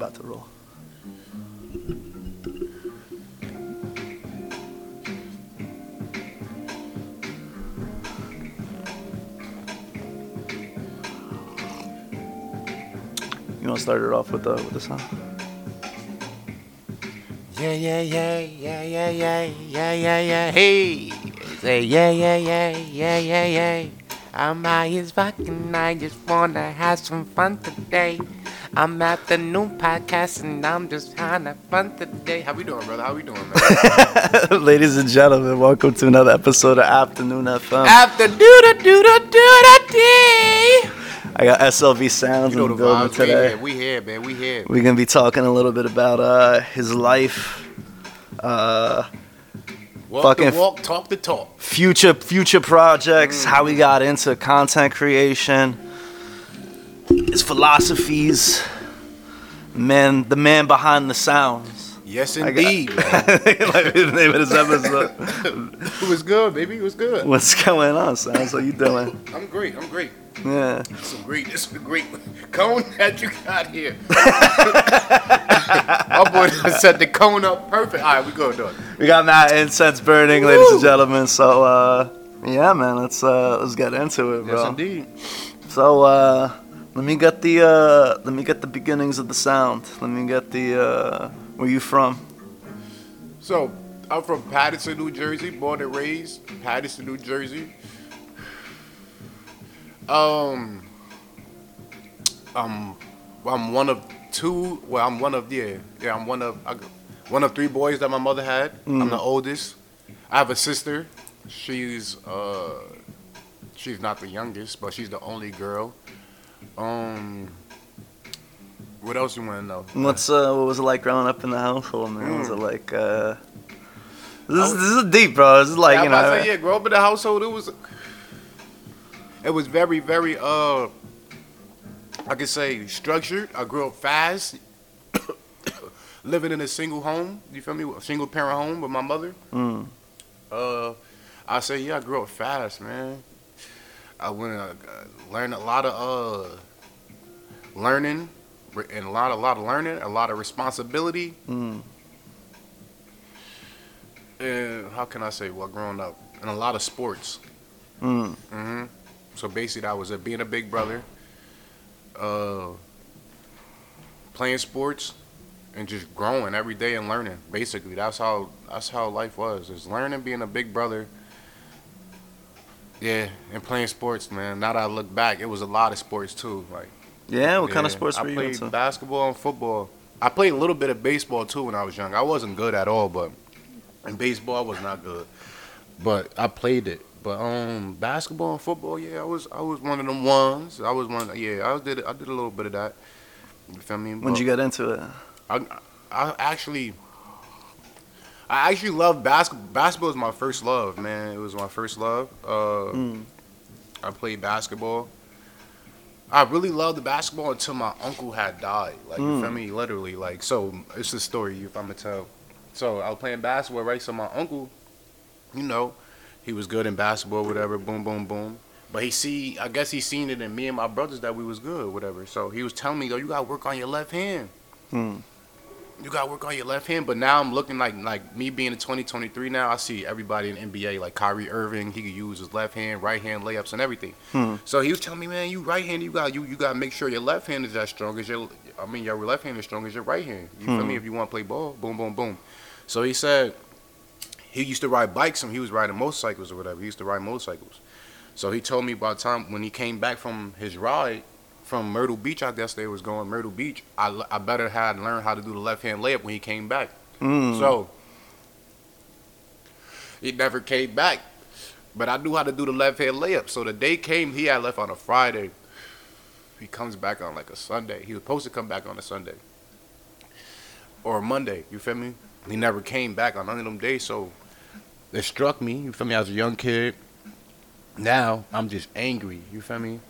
about to roll. You want to start it off with the with the song? Yeah, yeah, yeah, yeah, yeah, yeah, yeah, yeah, yeah, hey. Say yeah, yeah, yeah, yeah, yeah, yeah. I'm high as fuck and I just wanna have some fun today. I'm at the new podcast and I'm just having fun today. How we doing, brother? How we doing, man? Ladies and gentlemen, welcome to another episode of Afternoon FM. After do da do do da dee. I got SLV Sounds You know in the the building vibes. We today. here, we here, man. We here. We're gonna be talking a little bit about uh, his life, uh, Walk fucking the walk, talk the talk. future future projects, how we got into content creation, his philosophies, man, the man behind the sounds. Yes, got- indeed, man. like the name of this episode. It was good, baby. It was good. What's going on, Sounds? What you doing? I'm great. I'm great. Yeah. Some great, this is a great cone that you got here. My boy set the cone up perfect. All right, we go, dog. We got that incense burning, ladies and gentlemen. So uh, yeah, man, let's uh, let's get into it, bro. Yes, indeed. So uh, let me get the uh, let me get the beginnings of the sound. Let me get the uh, where you from? So, I'm from Paterson, New Jersey, born and raised Paterson, New Jersey. Um, I'm I'm one of two. Well, I'm one of yeah, yeah. I'm one of I, one of three boys that my mother had. I'm the oldest. I have a sister. She's uh, she's not the youngest, but she's the only girl. Um, what else you want to know? What's uh, what was it like growing up in the household, man? Was it Mm. like uh, this, is, this is deep, bro. This is like yeah, you know. say, yeah, grow up in the household. It was, it was very, very, uh, I could say structured. I grew up fast, living in a single home. You feel me? A single parent home with my mother. Mm. Uh, I say, yeah, I grew up fast, man. I went, uh, learned a lot of, uh, learning, and a lot, a lot of learning, a lot of responsibility. Mm. And how can I say? Well, growing up, and a lot of sports. Mm. hmm So basically, that was it. Being a big brother, uh, playing sports, and just growing every day and learning. Basically, that's how that's how life was. Is learning, being a big brother. Yeah, and playing sports, man. Now that I look back, it was a lot of sports too. Like Yeah, what kind of sports I were you played into? basketball and football. I played a little bit of baseball too when I was young. I wasn't good at all, but in baseball I was not good. But I played it. But um, basketball and football, yeah, I was I was one of them ones. I was one. Yeah, I did I did a little bit of that. You feel me? When'd you get into it? I, I actually, I actually love basketball. Basketball was my first love, man. It was my first love. Uh, Mm. I played basketball. I really loved the basketball until my uncle had died. Like, you Mm. feel me? Literally, like, so it's a story if I'm gonna tell. So I was playing basketball, right? So my uncle, you know, he was good in basketball, whatever. Boom, boom, boom. But he see, I guess he seen it in me and my brothers that we was good, whatever. So he was telling me, though, you gotta work on your left hand Mm. You gotta work on your left hand. But now I'm looking like like me being in 2023 now. I see everybody in NBA like Kyrie Irving. He could use his left hand, right hand layups and everything. Hmm. So he was telling me, man, you right hand, you got you you gotta make sure your left hand is as strong as your. I mean, your left hand is strong as your right hand. You feel Hmm. me? If you want to play ball, boom, boom, boom. So he said he used to ride bikes and he was riding motorcycles or whatever. He used to ride motorcycles. So he told me by the time when he came back from his ride from Myrtle Beach, I guess they was going Myrtle Beach. I, I better had learned how to do the left hand layup when he came back. Mm. So he never came back. But I knew how to do the left hand layup. So the day came, he had left on a Friday. He comes back on like a Sunday. He was supposed to come back on a Sunday. Or Monday, you feel me? He never came back on none of them days, so it struck me, you feel me, I was a young kid. Now I'm just angry, you feel me?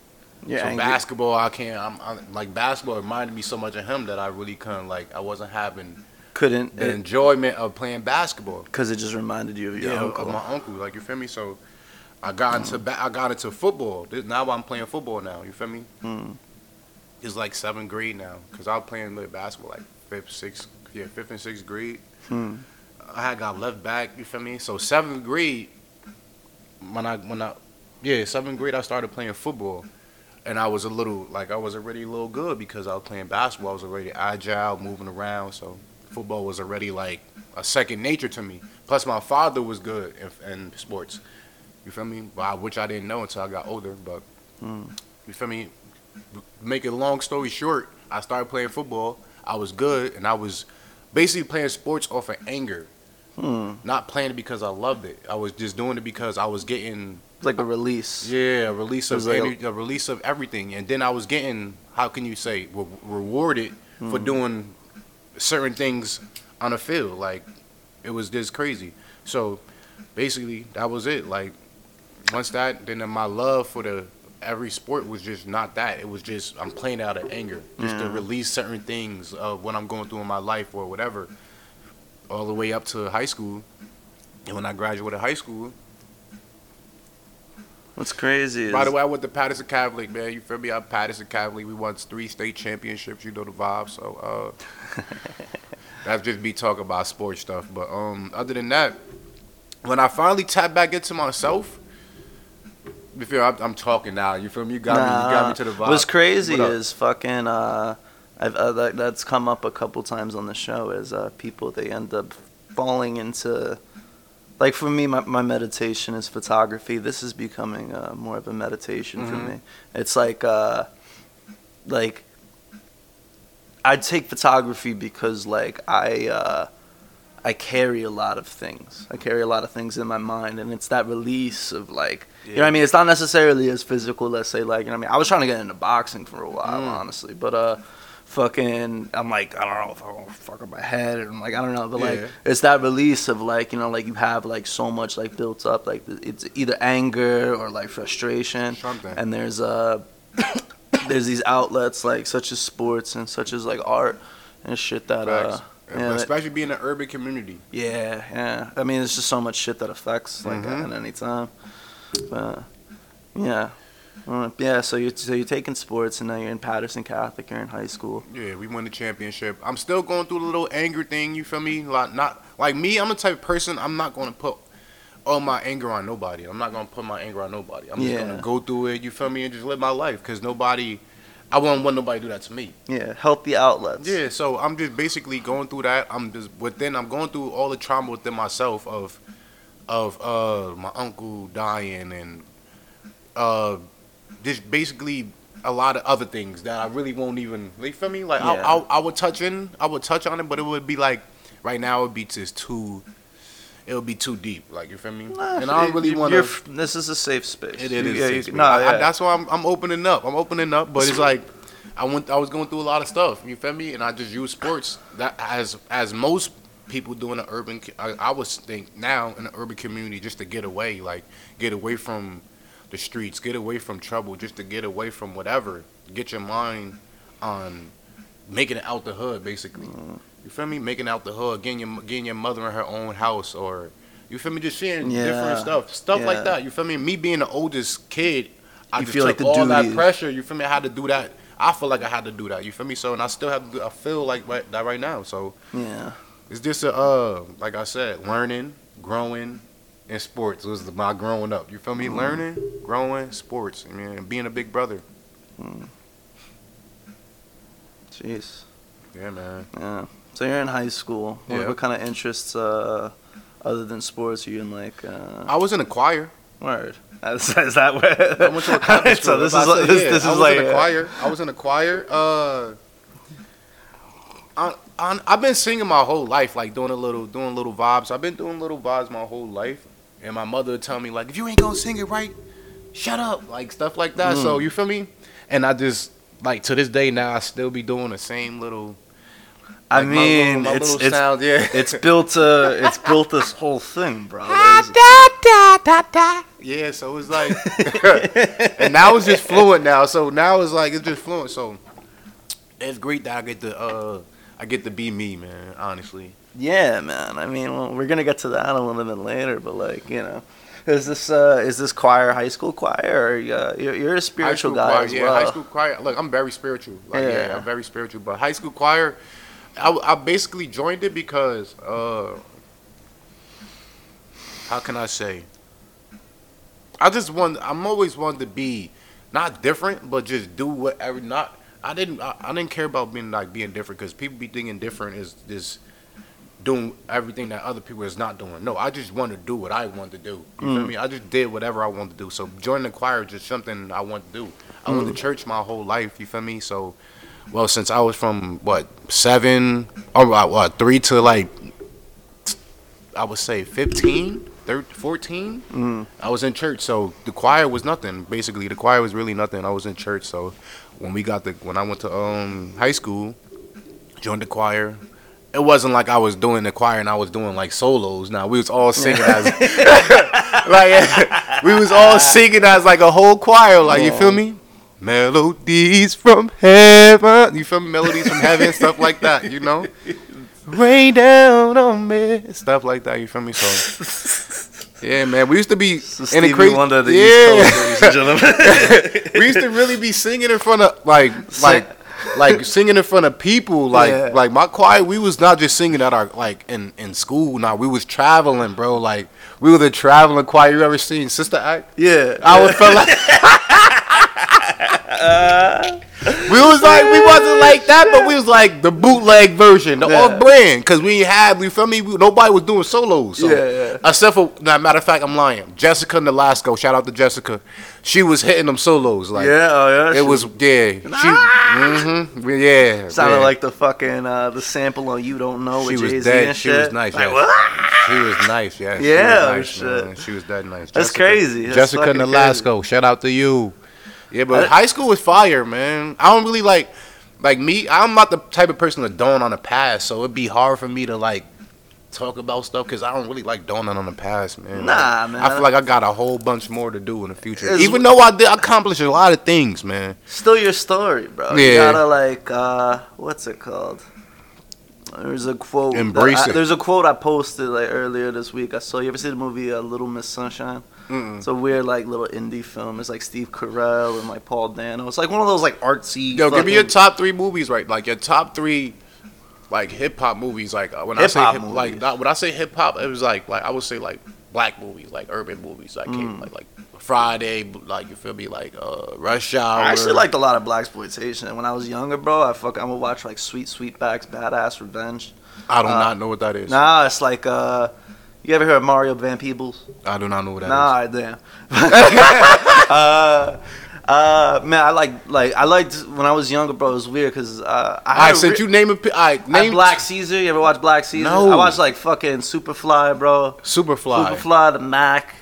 Yeah, so angry. basketball, I can't. I'm, I'm like basketball reminded me so much of him that I really couldn't like. I wasn't having couldn't the enjoyment of playing basketball. because it just reminded you of your Yeah, uncle. of my uncle. Like you feel me? So I got into ba- I got into football. This, now I'm playing football now. You feel me? Mm. is like seventh grade now because I was playing like basketball like fifth, sixth, yeah, fifth and sixth grade. Hmm. I had got left back. You feel me? So seventh grade, when I when I yeah seventh grade, I started playing football, and I was a little like I was already a little good because I was playing basketball. I was already agile, moving around. So football was already like a second nature to me. Plus, my father was good in, in sports. You feel me? But which I didn't know until I got older. But Hmm. you feel me? Make a long story short, I started playing football. I was good, and I was basically playing sports off of anger Hmm. not playing it because I loved it. I was just doing it because I was getting It's like a release. yeah a release of like energy, a release of everything, and then I was getting how can you say re- rewarded for Hmm. doing certain things on the field. Like it was just crazy. So basically that was it. Like once that, then my love for the every sport was just not that. It was just I'm playing out of anger, just to release certain things of what I'm going through in my life or whatever. All the way up to high school, and when I graduated high school, What's crazy is by the way, I went to Paterson Catholic, man. You feel me? I'm Paterson Catholic. We won three state championships. You know the vibe. So uh, that's just me talking about sports stuff. But um, other than that, when I finally tapped back into myself, you feel I'm, I'm talking now. You feel me? You got me. You got me to the vibe. What's crazy What is fucking. Uh, uh, that, that's come up a couple times on the show. Is uh, people they end up falling into. Like for me, my, my meditation is photography. This is becoming uh, more of a meditation for Mhm. me. It's like, uh, like, I take photography because like I, uh, I carry a lot of things. I carry a lot of things in my mind, and it's that release of like, you know what I mean? It's not necessarily as physical. Let's say like, you know what I mean? I was trying to get into boxing for a while, Mm. honestly, but uh, fucking, I'm like, I don't know if I'm gonna fuck up my head, and I'm like, I don't know, but Yeah. like, it's that release of like, you know, like you have like so much like built up, like it's either anger or like frustration, Something. and there's uh, there's these outlets like such as sports and such as like art and shit that uh. Facts. Yeah, that- especially being an urban community. yeah, yeah. I mean, there's just so much shit that affects like Mhm. at any time. But yeah, Uh, yeah. So you're so you're taking sports, and now you're in Paterson Catholic. You're in high school. Yeah, we won the championship. I'm still going through the little anger thing. You feel me? Like not like me. I'm the type of person. I'm not going to put all my anger on nobody. I'm not going to put my anger on nobody. I'm just going to go through it. You feel me? And just live my life. Cause nobody. I wouldn't want nobody to do that to me. Yeah, healthy outlets. Yeah. So I'm just basically going through that. I'm just within. I'm going through all the trauma within myself of, of uh my uncle dying and, uh, just basically a lot of other things that I really won't even. You feel me? Like Yeah. I, I, I would touch in, I would touch on it, but it would be like right now it would be just too. It would be too deep. Like you feel me? Nah, and I don't really want to. This is a safe space. It, You- it is. yeah, you- space. No, I- I- that's why I'm, I'm opening up. I'm opening up, but it's like I went. I was going through a lot of stuff. You feel me? And I just use sports that as as most people do in the urban. I, I would think now in the urban community just to get away, like get away from the streets, get away from trouble, just to get away from whatever. Get your mind on making it out the hood, basically. You feel me? Making it out the hood, getting your getting your mother in her own house, or you feel me? Just seeing Yeah. different stuff, stuff Yeah. like that. You feel me? Me being the oldest kid, I You just feel like took the all that pressure. You feel me? I had to do that. I feel like I had to do that. You feel me? So, and I still have to. Do, I feel like right, that right now. So yeah. it's just a, uh, like I said, learning, growing, in sports was my growing up. You feel me? Mhm. Learning, growing, sports. I mean, and being a big brother. Jeez. Yeah, man. Yeah. So you're in high school. What, Yeah. what kind of interests, uh, other than sports, are you in like? Uh, I was in a choir. word. Is, is that where? I went to a Catholic so this is why I like- said, this, yeah, this I is was like in a uh, choir. I was in a choir. Uh, I, I, I've been singing my whole life, like doing a little, doing little vibes. I've been doing little vibes my whole life, and my mother would tell me like, if you ain't gonna sing it right, shut up, like stuff like that. So Mm. you feel me? And I just like to this day now, I still be doing the same little. I like, my mean, little- my it's little it's sound, yeah. it's built uh it's built this whole thing, bro. Ah, There's- Yeah, so it's like, and now it's just fluent now. So now it's like it's just fluent. So it's great that I get to uh I get to be me, man. Honestly, Yeah, man. I mean, well, we're gonna get to that a little bit later, but like, you know, Is this uh, is this choir high school choir or uh, you're, you're a spiritual guy choir, as yeah, well? high school choir. Look, I'm very spiritual. Like, yeah. Yeah. I'm very spiritual. But high school choir, I, I basically joined it because, uh, how can I say? I just want. I'm always wanted to be not different, but just do whatever. Not. I didn't. I, I didn't care about being like being different because people be thinking different is is doing everything that other people is not doing. No, I just want to do what I want to do. You feel me? I just did whatever I wanted to do. So joining the choir is just something I want to do. I went to church my whole life. You feel me? So, well, since I was from what seven or uh, what three to like, I would say 15, 13, 14. Mm. I was in church, so the choir was nothing. Basically, the choir was really nothing. I was in church, so when we got the when I went to um high school, joined the choir. It wasn't like I was doing the choir and I was doing like solos. Now we was all singing as like we was all singing as like a whole choir. Like you feel me? Melodies from heaven. You feel me? Melodies from heaven, stuff like that. You know, rain down on me, stuff like that. You feel me? So yeah, man. We used to be So in the crazy. Wonder of the yeah. Coast, ladies and gentlemen. we used to really be singing in front of like like like singing in front of people like Yeah. like my choir we was not just singing at our like in in school now we was traveling bro like we were the traveling choir you ever seen sister act yeah, I would feel like we was like we wasn't like that but we was like the bootleg version the Yeah. off brand because we had we feel me we, nobody was doing solos so Yeah, yeah. Except for nah, matter of fact I'm lying Jessica Nolasco shout out to Jessica she was hitting them solos like yeah, oh yeah. it she- was yeah. She, mm-hmm, yeah. sounded yeah. like the fucking uh, the sample on "You Don't Know" she was dead. She was nice. Like, yes. what? She was nice. Yeah. she Yeah, was oh, nice, man. She was dead nice. That's crazy. That's Jessica Nolasco. Shout out to you. Yeah, but I- high school was fire, man. I don't really like, like me. I'm not the type of person to dawn on the past, so it'd be hard for me to like talk about stuff because I don't really like dawning on the past, man. Nah, Like, man. I feel like I got a whole bunch more to do in the future. Even though I did accomplish a lot of things, man. Still your story, bro. You Yeah. gotta like, uh, what's it called? There's a quote. Embrace I- it. There's a quote I posted like earlier this week. I saw. You ever see the movie uh, Little Miss Sunshine? Mm-mm. It's a weird like little indie film. It's like Steve Carell and like Paul Dano. It's like one of those like artsy. Yo, give me your top three movies, right? Like your top three, like hip hop movies. Like uh, when I say Hip-hop movies. like not, when I say hip hop, it was like like I would say like black movies, like urban movies. Like came Mm. like like Friday, like you feel me, like uh, Rush Hour. I actually liked a lot of blaxploitation. When I was younger, bro, I fuck. I would watch like Sweet Sweetback's Badass Revenge. I do uh, not know what that is. Nah, it's like uh, you ever heard of Mario Van Peebles? I do not know what that is. Nah, damn. uh, uh, man, I like like I liked when I was younger, bro. It was weird because uh, I I had since re- you name a, I I name Black Caesar. You ever watch Black Caesar? No. I watched like fucking Superfly, bro. Superfly. Superfly, the Mac.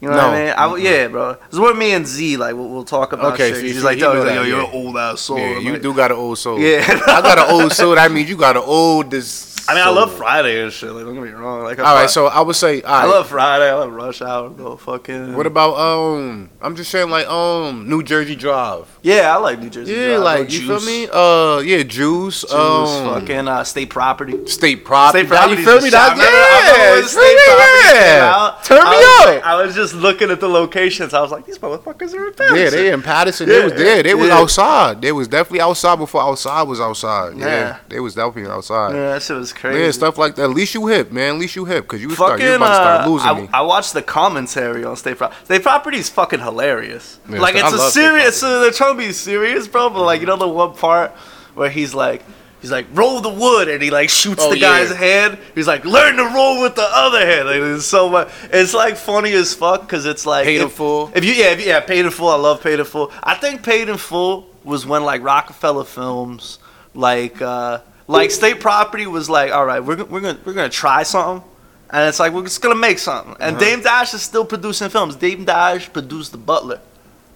You know No. what I mean? I, w- yeah, bro. It's with me and Z. Like we'll, we'll talk about Okay, shit. see, He's like, yo, yo, you're an old ass soul. Yeah, you like- do got an old soul. Yeah. I got an old soul. That means you got an old. This. I mean, I love Friday and shit. Like, don't get me wrong. Like, All right, so I would say. All I love Friday. I love Rush Hour, bro. Fucking. What about um? I'm just saying like um New Jersey Drive. Yeah, I like New Jersey. Yeah, Drive, like you feel me? Uh, yeah, Juice. Juice, um, fucking uh, state property. state property. State property. You feel me? That, yeah, state property yeah. Turn me up. I was just looking at the locations. I was like, these motherfuckers are in Paterson. yeah, they in Paterson. They was there. They was outside. They was definitely outside before outside was outside. Yeah, Yeah. they was definitely outside. Yeah, that shit was crazy. Yeah, stuff like that. At least you hip, man. At least you hip, cause you start, you Fucking, about to start uh, losing I, me. I watched the commentary on State Property. State Property is fucking hilarious. Yeah, like it's a serious. Uh, they're trying to be serious, bro. But like you know the one part where he's like. He's like, roll the wood, and he like shoots Oh, the guy's yeah. hand. He's like, learn to roll with the other hand. Like, it's so much. It's like funny as fuck because it's like Paid in if- full. If you yeah if, you- yeah paid in full. I love paid in full. I think paid in full was when like Roc-A-Fella Films, like uh like State Property was like, all right, we're we're gonna we're gonna try something. And it's like we're just gonna make something. And Uh-huh. Dame Dash is still producing films. Dame Dash produced The Butler.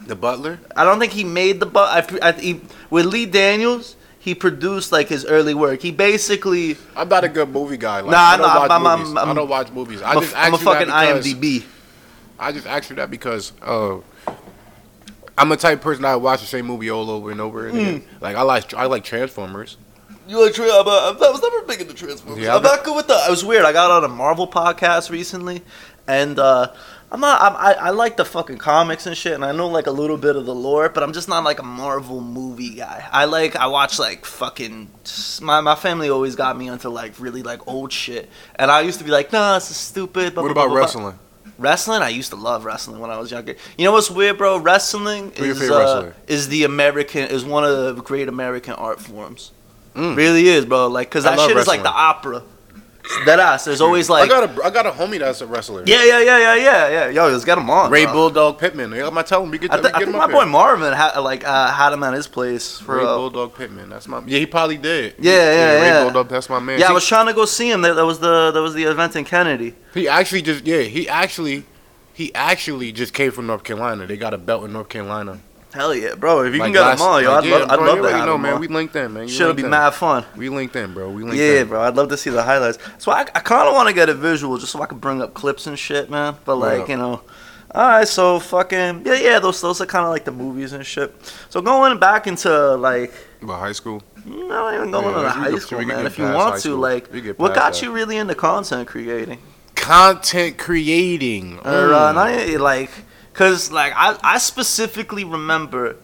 the Butler. I don't think he made the but. I, I, he, with Lee Daniels, he produced like his early work. He basically, I'm not a good movie guy. Like, Nah, I don't nah, watch I'm- I'm- movies. I'm- I don't watch movies. I I'm, just a, I'm a that fucking IMDb. I just asked you that because uh, I'm a type of person I watch the same movie all over and over and again. Hmm. Like I like I like Transformers. You like tra- I'm, uh, was never big into Transformers. Yeah, I'm not good with the. It was weird. I got on a Marvel podcast recently, and uh, I'm not. I'm, I I like the fucking comics and shit, and I know like a little bit of the lore, but I'm just not like a Marvel movie guy. I like I watch like fucking. My my family always got me into like really like old shit, and I used to be like, nah, this is stupid. blah, What blah, about blah, wrestling? Wrestling, I used to love wrestling when I was younger. You know what's weird, bro? Wrestling Who's is uh, is the American is one of the great American art forms. Mm. Really is, bro. Like, cause I that shit is like the opera. That ass. There's always like, I got a I got a homie that's a wrestler. yeah, yeah, yeah, yeah, yeah, yeah. Yo, let's get him on. Ray bro. Bulldog Pittman. I might tell him we get, I, th- I think my boy here. Marvin had like uh, had him at his place for. Ray Uh, Bulldog Pittman. That's my yeah. He probably did. Yeah, yeah, Ray yeah. Bulldog. That's my man. yeah, I was trying to go see him. That, that was the that was the event in Kennedy. He actually just yeah. He actually he actually just came from North Carolina. They got a belt in North Carolina. Hell yeah, bro! If you Like can get last- him on, yo, I'd yeah, love, I'd bro, love you to already know, man. We linked in, man. You Should be mad fun. We linked in, bro. We linked Yeah, in. bro. I'd love to see the highlights. So I, I kind of want to get a visual just so I can bring up clips and shit, man. But like, you know, all right. So fucking yeah, yeah. Those those are kind of like the movies and shit. So going back into like, About high school. not even going Yeah, into high school, man. If you want to, like, what got that. you really into content creating? Content creating. Or uh, Mm. not even, like, cause like I I specifically remember.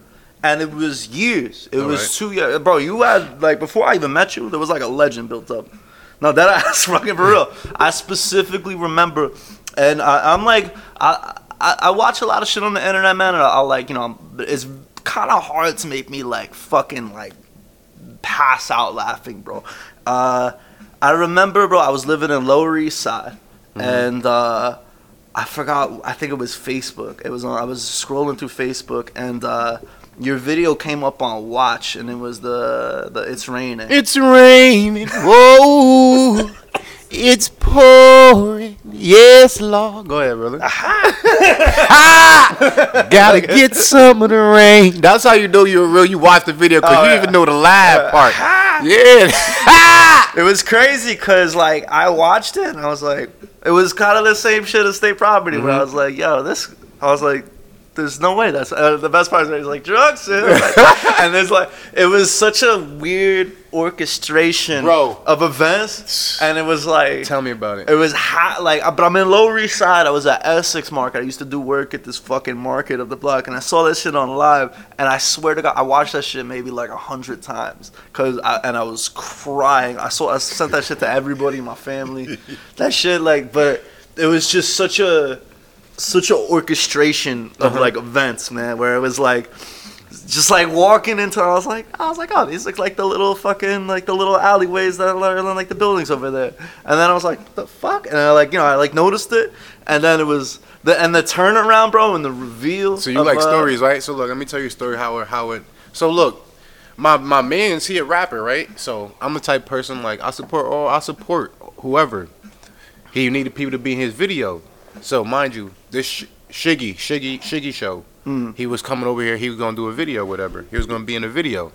And it was years. It was Alright. two years, bro. You had like before I even met you, there was like a legend built up. No, that ass fucking for real. I specifically remember, and I, I'm like, I, I I watch a lot of shit on the internet, man, and I'll like, you know, it's kind of hard to make me like fucking like pass out laughing, bro. Uh, I remember, bro, I was living in Lower East Side, and uh, I forgot. I think it was Facebook. It was on. I was scrolling through Facebook, and uh, your video came up on Watch, and it was the the It's Raining. It's raining. Whoa. It's pouring. Yes, Lord. Go ahead, brother. Gotta get some of the rain. That's how you know you're real. You watch the video because Oh, you yeah. even know the live part. Yeah. It was crazy because like I watched it and I was like, it was kind of the same shit as State Property where I Mm-hmm. was like, yo, this. I was like, there's no way that's uh, the best part. Is he's like drugs, dude." and there's like it was such a weird orchestration, Bro. of events, and it was like Tell me about it. it was hot, like, but I'm in Lower East Side. I was at Essex Market. I used to do work at this fucking market of the block, and I saw that shit on live. And I swear to God, I watched that shit maybe like a hundred times, cause I, and I was crying. I saw, I sent that shit to everybody in my family. that shit, like, but it was just such a, such an orchestration of Uh-huh. like events, man. Where it was like, just like walking into, I was like, I was like, oh, these look like the little fucking like the little alleyways that are in like the buildings over there. And then I was like, what the fuck? And I like, you know, I like noticed it, and then it was the and the turnaround, bro, and the reveal. So you of, like uh, stories, right? So look, let me tell you a story how it how it. So look, my my man's he a rapper, right? So I'm the type of person like I support all I support whoever. He needed people to be in his video. So mind you, this sh- Shiggy Shiggy Shiggy show. Mm. He was coming over here. He was gonna do a video, whatever. He was gonna be in a video.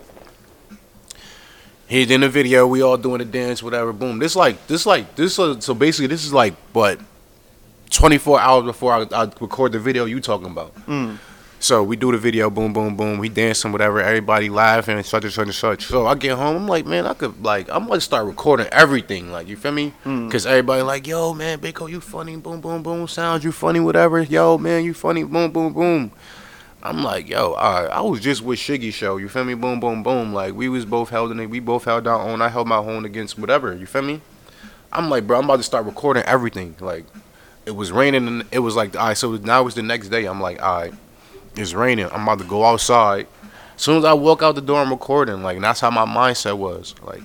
He's in the video. We all doing a dance, whatever. Boom. This like this like this. Uh, so basically, this is like what 24 hours before I, I record the video you talking about. Mm. So we do the video, boom, boom, boom. We dancing, whatever. Everybody laughing, such and such and such. So I get home, I'm like, man, I could like, I'm gonna start recording everything. Like, you feel me? Mm. Cause everybody like, yo, man, Bako, you funny, boom, boom, boom. Sounds, you funny, whatever. Yo, man, you funny, boom, boom, boom. I'm like, yo, all right. I was just with Shiggy show. You feel me? Boom, boom, boom. Like we was both held in it. We both held our own. I held my own against whatever. You feel me? I'm like, bro, I'm about to start recording everything. Like, it was raining and it was like, all right. So now it's the next day. I'm like, all right, it's raining. I'm about to go outside. As soon as I walk out the door, I'm recording. Like, and that's how my mindset was. Like,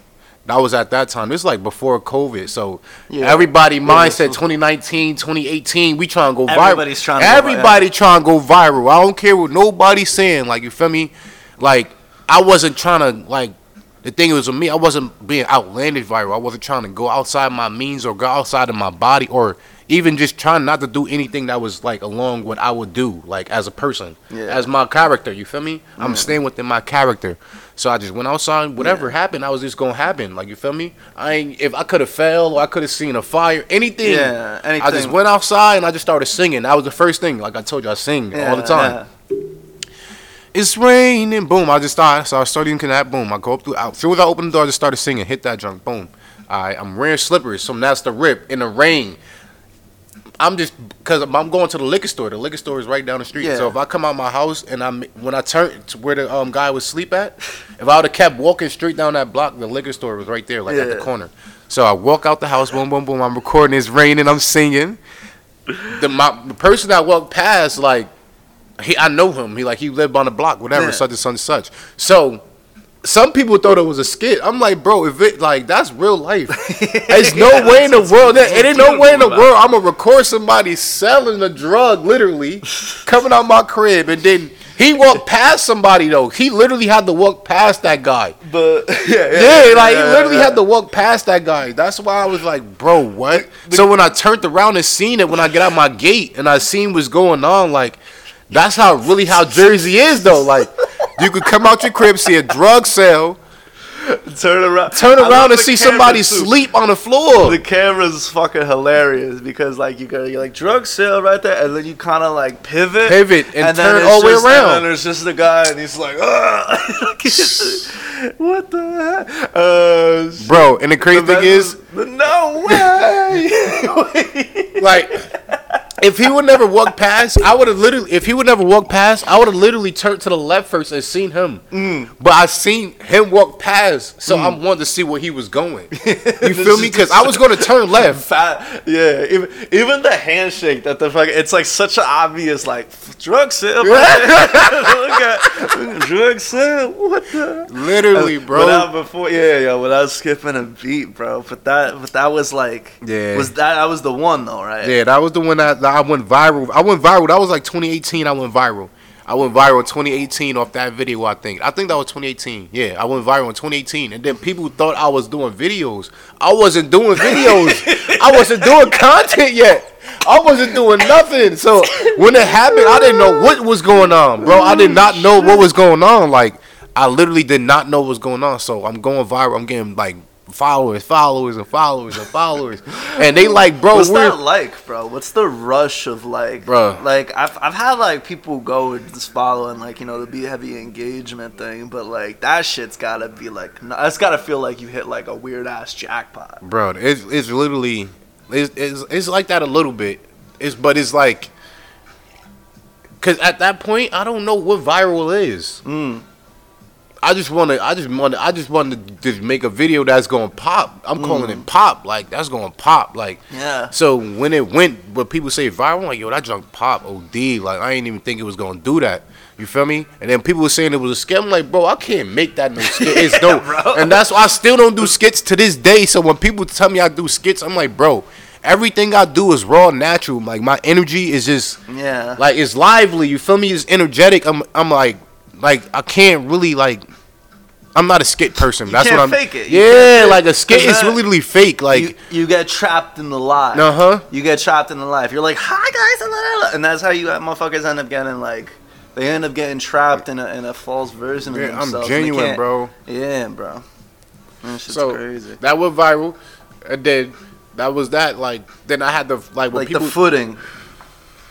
that was at that time. This is like before COVID. So Yeah. everybody Yeah, mindset 2019, 2018. We trying to go viral. Everybody's trying to go Everybody trying to go viral. I don't care what nobody's saying. Like, you feel me? Like, I wasn't trying to like. The thing was with me, I wasn't being outlandish viral. I wasn't trying to go outside my means or go outside of my body or even just trying not to do anything that was like along what I would do, like as a person, Yeah. as my character. You feel me? I'm staying within my character. So I just went outside. Whatever happened, I was just gonna happen. Like you feel me? I ain't, if I could have fell or I could have seen a fire, anything. Yeah, anything. I just went outside and I just started singing. That was the first thing. Like I told you, I sing all the time. yeah. It's raining. Boom. I just started. So I started into that. Boom. I go up through. Out. As soon as I open the door, I just started singing. Hit that junk. Boom. I, I'm wearing slippers. So that's the rip in the rain. I'm just because I'm going to the liquor store. The liquor store is right down the street. Yeah. So if I come out my house and I'm when I turn to where the um, guy was sleep at, if I would have kept walking straight down that block, the liquor store was right there, like at the corner. So I walk out the house, boom, boom, boom. I'm recording. It's raining. I'm singing. The my the person that walked past, like he, I know him. He like he lived on the block, whatever, Yeah. such and such and such. So. Some people thought it was a skit. I'm like, bro, if it like that's real life. There's no Yeah, way in the world. what's It ain't no way in the about world I'm gonna record somebody selling a drug, literally coming out my crib, and then he walked past somebody though. He literally had to walk past that guy. But yeah, Yeah, like he literally had to walk past that guy. That's why I was like, bro, what? So when I turned around and seen it, when I get out my gate and I seen what's going on, like that's how really how Jersey is though. Like you could come out your crib, see a drug sale, turn around, turn around and see somebody too. sleep on the floor. The camera's fucking hilarious because like you got you're like drug sale right there, and then you kind of like pivot, Pivot and then turn all the way around. And there's just the guy, and he's like, what the heck, uh. Bro, and the crazy The thing is, no way. like if he would never walk past, I would have literally. If he would never walk past, I would have literally turned to the left first and seen him. Mm. But I seen him walk past, so I wanted to see where he was going. You feel me? Because I was going to turn left. Fat, yeah. Even, even the handshake that the fuck, it's like such an obvious like drug sale. Look at drug sale. What the? Literally, bro. Without before, yeah, yeah, without skipping a beat, bro. But that, but that was like, Yeah. was that that was the one though, right? Yeah, that was the one that, that I went viral. I went viral. That was like 2018. I went viral. I went viral in 2018 off that video. I think. I think that was 2018. Yeah, I went viral in 2018, and then people thought I was doing videos. I wasn't doing videos. I wasn't doing content yet. I wasn't doing nothing. So when it happened, I didn't know what was going on, bro. I did not know what was going on. Like I literally did not know what was going on. So I'm going viral. I'm getting like followers, followers, and followers, and followers, and they like, bro, What's we're that like, bro? What's the rush of like, bro? Like I've I've had like people go and just follow and like you know the be heavy engagement thing, but like that shit's gotta be like, no, it's gotta feel like you hit like a weird ass jackpot. bro. It's it's literally it's, it's it's like that a little bit. It's but it's like because at that point I don't know what viral is. Mm. I just want to I just want I just want to just make a video that's going to pop. I'm calling Mm. it pop. Like that's going to pop. Like Yeah. so when it went, what people say viral, I'm like yo, that junk pop OD. Like I ain't even think it was gonna do that. You feel me? And then people were saying it was a scam. I'm like, bro, I can't make that no skit. It's dope. bro. And that's why I still don't do skits to this day. So when people tell me I do skits, I'm like, bro, everything I do is raw, natural. Like my energy is just Yeah. like it's lively. You feel me? It's energetic. I'm I'm like like I can't really like. I'm not a skit person. That's can't what I'm. fake it. You Yeah, like a skit is that- really fake. Like you, you get trapped in the lie. uh huh. You get trapped in the life. You're like, hi guys, la, la, la," and that's how you motherfuckers end up getting like, they end up getting trapped in a in a false version of Yeah, themselves. I'm genuine, bro. Yeah, bro. That shit's So crazy. that went viral, and then that was that. Like then I had to like Like people. the footing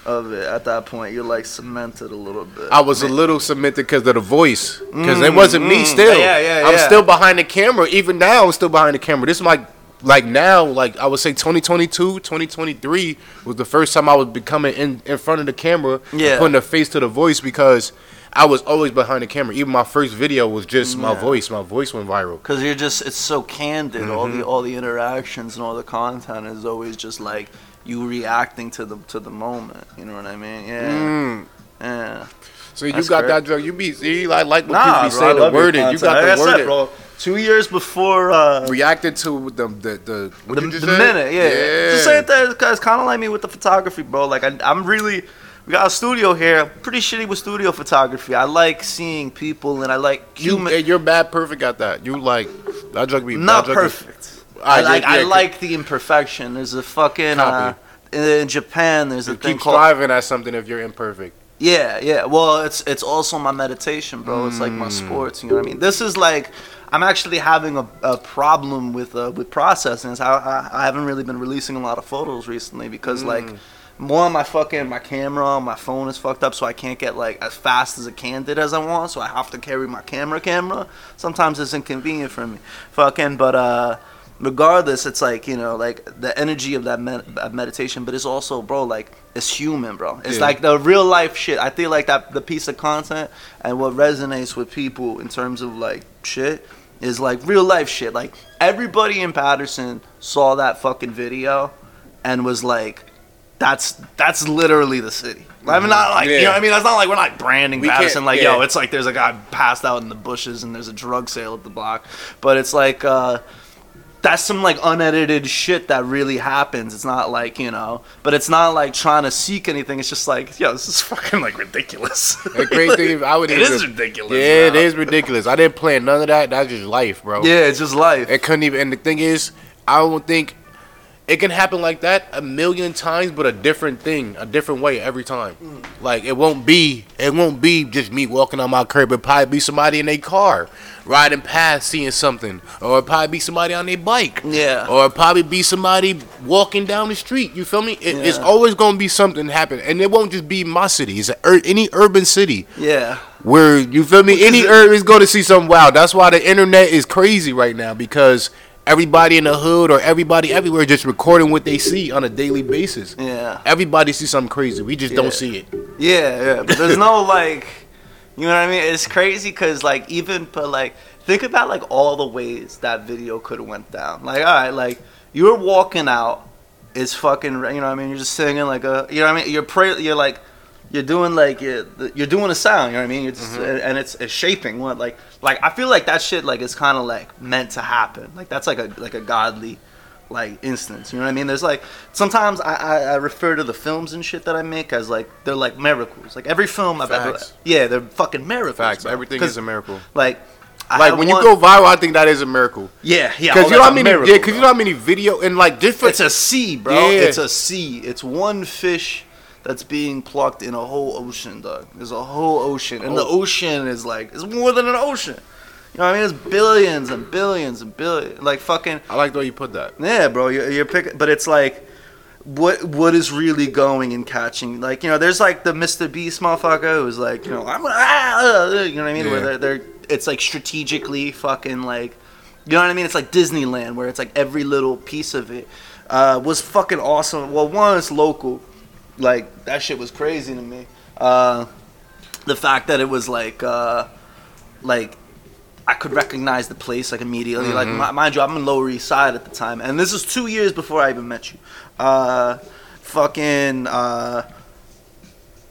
of it at that point, you're like cemented a little bit. I was a little cemented because of the voice, because it wasn't me. mm. Still, Yeah, yeah, yeah, I'm still behind the camera. Even now, I'm still behind the camera. This is like, like now, like I would say, 2022, 2023 was the first time I was becoming in in front of the camera, Yeah. putting a face to the voice because I was always behind the camera. Even my first video was just my voice. My voice went viral. Cause you're just it's so candid. All Mm-hmm. the all the interactions and all the content is always just like you reacting to the to the moment. You know what I mean? Yeah. Mm. Yeah. So you That's got great. that drug. You be see, I like when Nah, people be bro, saying the wording. You got the like I wording. bro. Two years before uh, Reacted to the the the, the, the minute, yeah. The same thing, it's Kind of like me with the photography, bro. Like I, I'm really, we got a studio here. Pretty shitty with studio photography. I like seeing people, and I like You, human. hey, you're bad perfect at that. You like that drug be not that perfect. I yeah, like, I like the imperfection. There's a fucking uh, in Japan. There's a You thing keep called striving at something if you're imperfect. Yeah, yeah. Well, it's it's also my meditation, bro. It's like my Mm. sports. You know what I mean? This is like I'm actually having a, a problem with uh, with processing. I, I I haven't really been releasing a lot of photos recently because like Mm. more on my fucking my camera my phone is fucked up, so I can't get like as fast as a candid as I want. So I have to carry my camera camera. Sometimes it's inconvenient for me, fucking. But uh, regardless, it's like you know, like the energy of that med- of meditation, but it's also, bro, like it's human, bro. It's Yeah. like the real life shit. I feel like that the piece of content and what resonates with people in terms of like shit is like real life shit. Like everybody in Paterson saw that fucking video and was like, "That's that's literally the city." I mean, not like you know. what I mean, that's not like we're not branding We Paterson like, yo, it's like there's a guy passed out in the bushes and there's a drug sale at the block, but it's like. uh that's some like unedited shit that really happens. It's not like you know, but it's not like trying to seek anything. It's just like, yo, this is fucking like ridiculous. The crazy thing I would It even- is ridiculous. Yeah, it bro. is ridiculous. I didn't plan none of that. That's just life, bro. Yeah, it's just life. It couldn't even. And the thing is, I don't think it can happen like that a million times, but a different thing, a different way every time. Mm. Like it won't be. It won't be just me walking on my curb. It probably be somebody in a car riding past, seeing something, or it probably be somebody on their bike. Yeah. Or it probably be somebody walking down the street. You feel me? It, It's always gonna be something happen, and it won't just be my city. It's ur- any urban city yeah, where you feel me any urban is going to see something wild that's why the internet is crazy right now because everybody in the hood or everybody everywhere just recording what they see on a daily basis yeah, everybody sees something crazy we just Yeah. don't see it yeah, yeah. But there's no like, you know what I mean? It's crazy because like even but like think about like all the ways that video could have went down. Like all right, like you're walking out, it's fucking, you know what I mean? You're just singing like a, you know what I mean? You're pray, you're like. You're doing like you're, you're doing a sound, you know what I mean? Just, Mm-hmm. and it's, it's shaping what like like I feel like that shit like is kind of like meant to happen. Like that's like a like a godly like instance. You know what I mean? There's like sometimes I, I, I refer to the films and shit that I make as like they're like miracles. Like every film I've ever yeah, they're fucking miracles. facts bro. everything is a miracle like like when one- you go viral i think that is a miracle yeah yeah because you know how many miracle, yeah because you know how many video and like different it's a sea, bro. Yeah. It's a sea. It's one fish that's being plucked in a whole ocean, dog. There's a whole ocean, and the Oh. ocean is like it's more than an ocean. You know what I mean? It's billions and billions and billions. Like fucking i like the way you put that Yeah, bro, you're, you're picking, but it's like, what what is really going and catching? Like, you know, there's like the Mr. Beast motherfucker who's like, you know, I'm gonna, ah, uh, you know what I mean? Where they're, they're, it's like strategically fucking like, you know what I mean? It's like Disneyland where it's like every little piece of it uh, was fucking awesome. Well, one, it's local, like that shit was crazy to me. Uh, the fact that it was like, uh, like I could recognize the place like immediately. Like Mhm. mi- mind you, I'm in Lower East Side at the time, and this is two years before I even met you. Uh, fucking uh,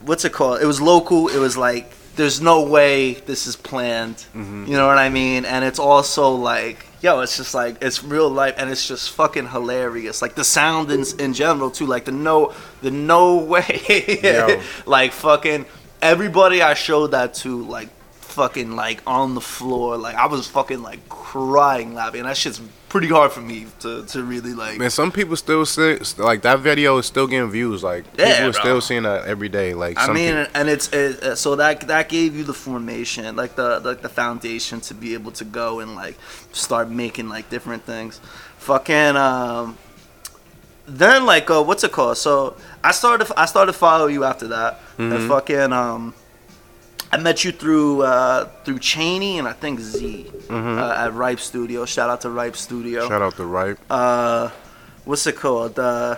what's it called? It was local. It was like there's no way this is planned. Mhm. You know what I mean? And it's also like. Yo, it's just like it's real life, and it's just fucking hilarious. Like the sound in, in general too. Like the no, the no way. Like fucking everybody I showed that to, like fucking like on the floor. Like I was fucking like crying laughing. And that shit's pretty hard for me to, to really like. Man, some people still say like that video is still getting views. Like Yeah, people are bro. still seeing that every day. Like I mean, peop- and it's it, so that that gave you the formation, like the like the foundation to be able to go and like start making like different things. Fucking um. Then like uh, what's it called? So I started I started follow you after that, and Mhm. fucking um. I met you through uh, through Cheney and I think Z Mhm. uh, at Ripe Studio. Shout out to Ripe Studio shout out to Ripe. uh, what's it called? Uh,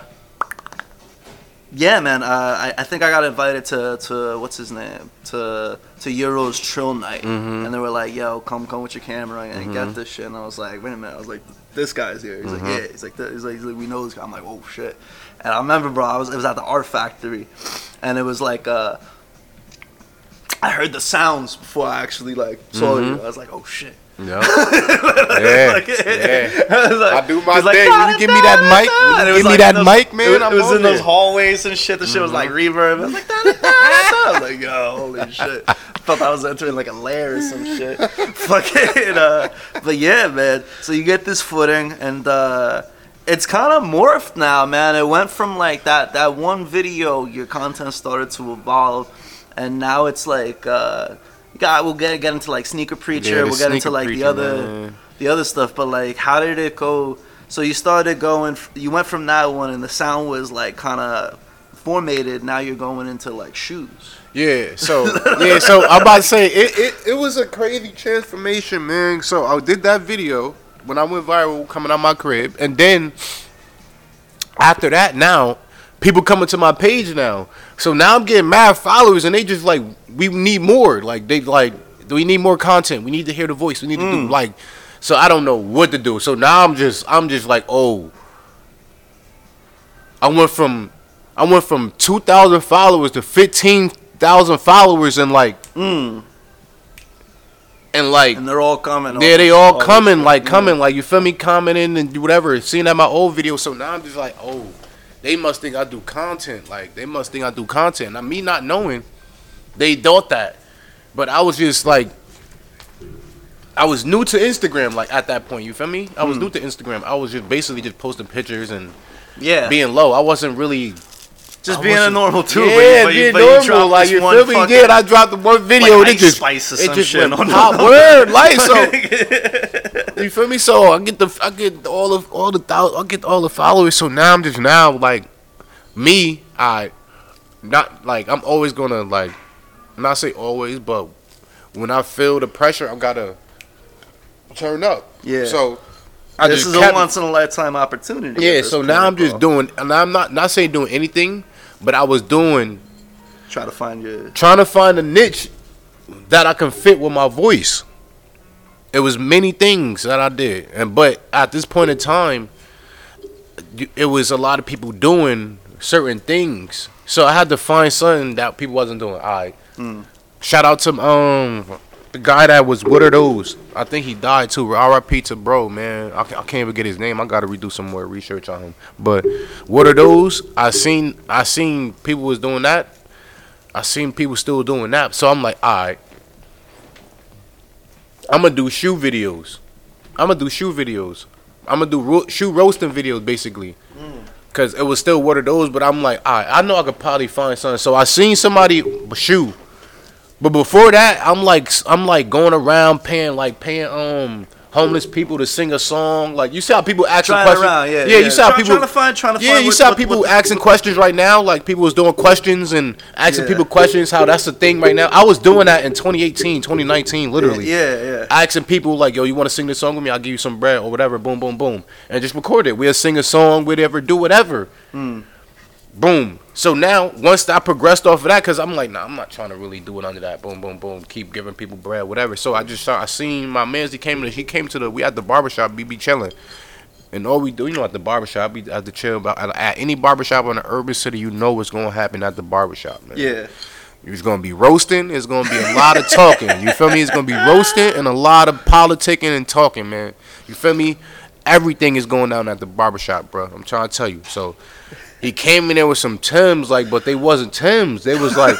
yeah, man. Uh, I, I think I got invited to, to what's his name to to Euro's Trill Night, Mhm. and they were like, "Yo, come come with your camera and Mhm. get this shit." And I was like, "Wait a minute!" I was like, "This guy's here." He's like, "Yeah." He's like, "Th- "He's like, he's like, we know this guy." I'm like, "Oh shit!" And I remember, bro, I was it was at the Art Factory, and it was like. I heard the sounds before I actually like saw Mhm. you. I was like, "Oh shit!" Yeah. yeah. Like, yeah. I, was like- I do my like, thing. You give me that mic, you give me that those- mic, man, It, was- it was in those it. Mm-hmm. hallways and shit. The shit was like reverb. I was like. I was like, yo, holy shit. I thought I was entering like a lair or some shit. Fucking, uh, but yeah, man. So you get this footing and, uh, it's kind of morphed now, man. It went from like that that one video, your content started to evolve, and now it's like uh, God, we'll get get into like sneaker preacher. Yeah, we'll get into like the other man. the other stuff. But like, how did it go? So you started going. You went from that one, and the sound was like kind of formatted. Now you're going into like shoes. Yeah, so yeah, so I'm about to say it, it, it was a crazy transformation, man. So I did that video, when I went viral coming out my crib, and then after that, now people coming to my page now. So now I'm getting mad followers, and they just like we need more. Like they like we need more content. We need to hear the voice. We need to do like. So I don't know what to do. So now I'm just I'm just like oh. I went from I went from two thousand followers to fifteen thousand followers in like Mm. and like And they're all coming. yeah, they all this coming, like yeah. coming, like you feel me, commenting and whatever. Seeing that my old video, so now I'm just like, oh, they must think I do content. Like they must think I do content. Now me not knowing, they thought that, but I was just like, I was new to Instagram. Like at that point, you feel me? I was Hmm. new to Instagram. I was just basically just posting pictures and Yeah. being low. I wasn't really just I being a normal too. Yeah, but you, but you, being but normal. dropped like you feel me? fucking- Yeah, I dropped the one video. like it just Spice or it some just shit. went on the- Word, like so. You feel me? So I get the I get all of all the thou- I get all the followers. So now I'm just now like me. I not like I'm always gonna like not say always, but when I feel the pressure, I gotta turn up. Yeah. So I this is a once in a lifetime opportunity. yeah. So point, now I'm just doing, and I'm not not saying doing anything, but I was doing try to find your. trying to find a niche that I can fit with my voice. It was many things that I did, and but at this point in time, it was a lot of people doing certain things. So I had to find something that people wasn't doing. All right. Mm. Shout out to um the guy that was what are those? I think he died too. R.I.P. to bro, man. I, I can't even get his name. I got to redo some more research on him. But what are those? I seen I seen people was doing that. I seen people still doing that. So I'm like, all right. I'm gonna do shoe videos. I'm gonna do shoe videos. I'm gonna do ro- shoe roasting videos basically. Mm. Cause it was still what are those, but I'm like, all right, I know I could probably find something. So I seen somebody shoe, but before that, I'm like, I'm like going around paying like paying um homeless people to sing a song. Like you see how people asking Trying questions. around, yeah. yeah. You see how Try- people trying to find, trying to yeah, you what- saw what- people what- asking questions right now. Like people was doing questions and asking Yeah. people questions. How that's the thing right now. I was doing that in 2018, 2019, literally. Yeah, yeah. Asking people like, yo, you want to sing this song with me? I'll give you some bread or whatever. Boom, boom, boom, and just record it. We'll sing a song, whatever, do whatever. Hmm. Boom. So now, once I progressed off of that, cause I'm like, nah, I'm not trying to really do it under that. Boom, boom, boom. Keep giving people bread, whatever. So I just saw, I seen my man's. He came to, he came to the, we at the barbershop. We be chilling. And all we do, you know, at the barbershop, we at the chill about at, at any barbershop in the urban city, you know what's gonna happen at the barbershop, man. Yeah. It's gonna be roasting. It's gonna be a lot of talking. You feel me? It's gonna be roasting and a lot of politicking and talking, man. You feel me? Everything is going down at the barbershop, bro. I'm trying to tell you. So he came in there with some terms like, but they wasn't terms. They was like,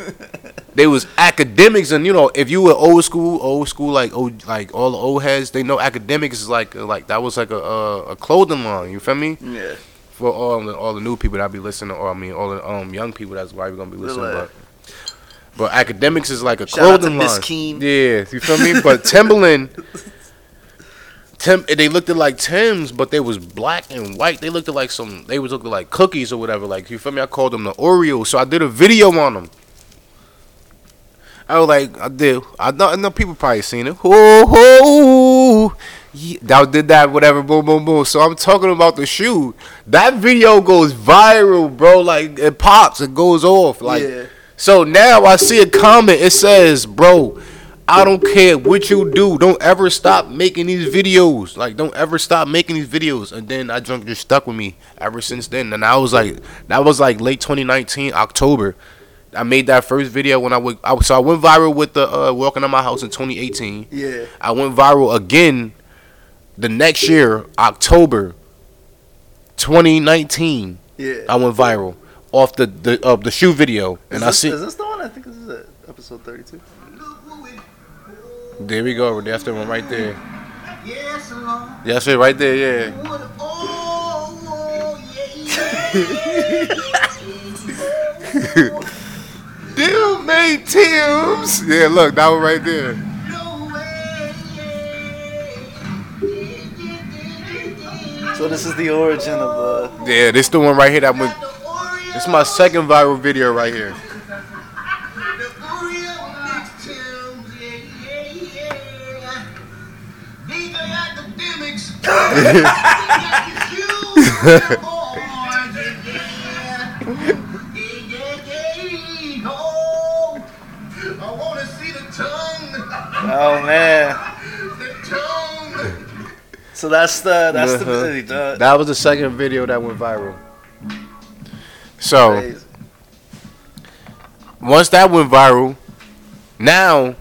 they was academics, and you know, if you were old school, old school, like old, like all the old heads, they know academics is like, like that was like a a, a clothing line. You feel me? Yeah. For all the all the new people that be listening, or I mean, all the um young people that's why we're gonna be listening, Really? but. But academics is like a Shout clothing Miss line. Keen. Yeah, you feel me? But Timberland, Tim, they looked at like Tims, but they was black and white. They looked at like some. They was looking like cookies or whatever. Like you feel me? I called them the Oreos. So I did a video on them. I was like, I did. I know, I know people probably seen it. Ho ho. Yeah, that did that, whatever, boom, boom, boom. So I'm talking about the shoe. That video goes viral, bro. Like it pops, it goes off. Like Yeah. so now I see a comment. It says, "Bro, I don't care what you do. Don't ever stop making these videos. Like, don't ever stop making these videos." And then I drunk just stuck with me ever since then. And I was like, that was like late 2019, October. I made that first video when I would. I, so I went viral with the uh, walking on my house in 2018. Yeah. I went viral again the next year, October 2019. Yeah. I went viral off the the uh, the shoe video, Is and I this, see. Is this the one? I think this is it. Episode 32. There we go. That's the one right there. Yes, Lord. That's it right there. Yeah. Would- oh, oh, yeah, yeah. Them made Tim's. Yeah, look, that one right there. No way, yeah. So this is the origin of the. Yeah, this the one right here that went. The Oreo- This is my second viral video right here. Oh, I wanna see the tongue, Oh man. So that's the that's Uh-huh. the, the That was the second video that went viral. So crazy. once that went viral, now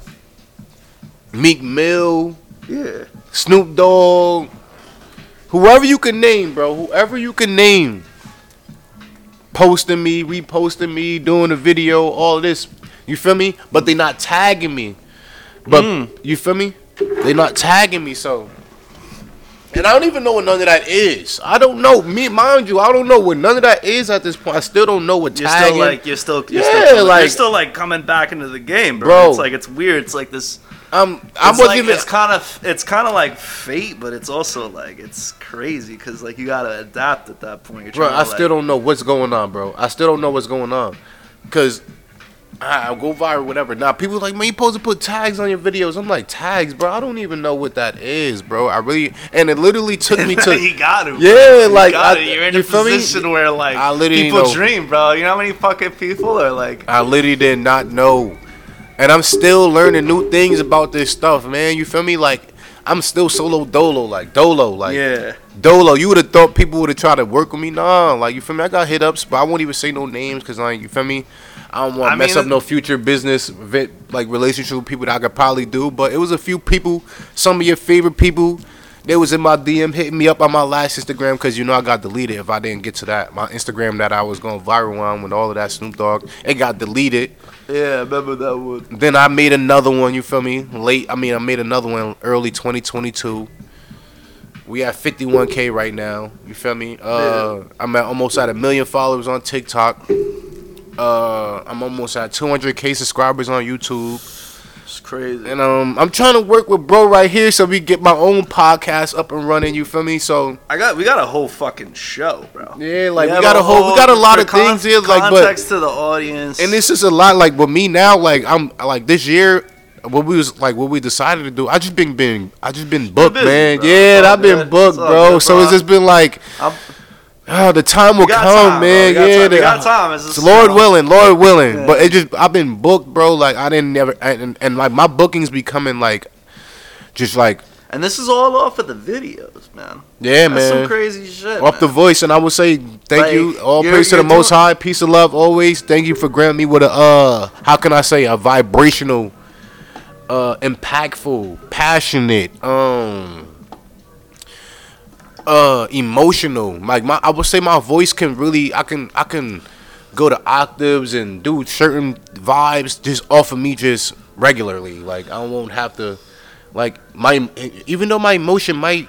Meek Mill, yeah. Snoop Dogg, whoever you can name, bro, whoever you can name, posting me, reposting me, doing a video, all this. You feel me? But they not tagging me. But Mm. you feel me? They not tagging me, so. And I don't even know what none of that is. I don't know. Me, mind you, I don't know what none of that is at this point. I still don't know what You're tagging. still like you're still you're Yeah, still like- you're still like coming back into the game, bro. Bro. It's like it's weird. It's like this. I'm. I It's like, it's kind of it's kind of like fate, but it's also like it's crazy because like you gotta adapt at that point. Bro, I to, still don't know what's going on, bro. I still don't know what's going on. Cause I'll go viral, whatever. Now people like, man, you supposed to put tags on your videos. I'm like, tags, bro. I don't even know what that is, bro. I really and it literally took me to you got to. Yeah, you like, got I- You're in you a feel me? position where like I literally people know. dream, bro. You know how many fucking people are like. I literally did not know. And I'm still learning new things about this stuff, man. You feel me? Like I'm still solo dolo, like dolo, like yeah, Dolo, you would have thought people would have tried to work with me. Nah, like you feel me? I got hit ups, but I won't even say no names because like you feel me. I don't want to mess mean, up no future business like relationship with people that I could probably do. But it was a few people, some of your favorite people. They was in my DM hitting me up on my last Instagram because you know I got deleted if I didn't get to that. My Instagram that I was going viral on with all of that Snoop Dogg, it got deleted. yeah. I remember that one. Then I made another one. You feel me? Late. I mean, I made another one early 2022. We at 51k right now. You feel me? Uh, I'm at almost at a million followers on TikTok. Uh, I'm almost at 200k subscribers on YouTube. Crazy. And um, I'm trying to work with bro right here so we get my own podcast up and running. You feel me? So I got we got a whole fucking show, bro. yeah, like we, have got a whole, we got a lot of con- things here. Like, but context to the audience. and this is a lot like with me now like i'm like this year what we was like what we decided to do i just been been i just been booked busy, man bro. yeah i've been booked It's all bro so it's just been like I'm- oh, the time will come time, man got yeah time. We the- got time. It's just, lord you know, willing lord willing Yeah. but it just i've been booked bro like i didn't never and, and like my bookings becoming like just like And this is all off of the videos, man. yeah That's some crazy shit. off the voice, and I would say thank Like, you. All praise to the Most High. Peace of love always. Thank you for granting me with a uh, how can I say a vibrational, uh, impactful, passionate, um, uh, emotional. Like my, I would say my voice can really, I can, I can go to octaves and do certain vibes just off of me just regularly. Like I won't have to, like my, even though my emotion might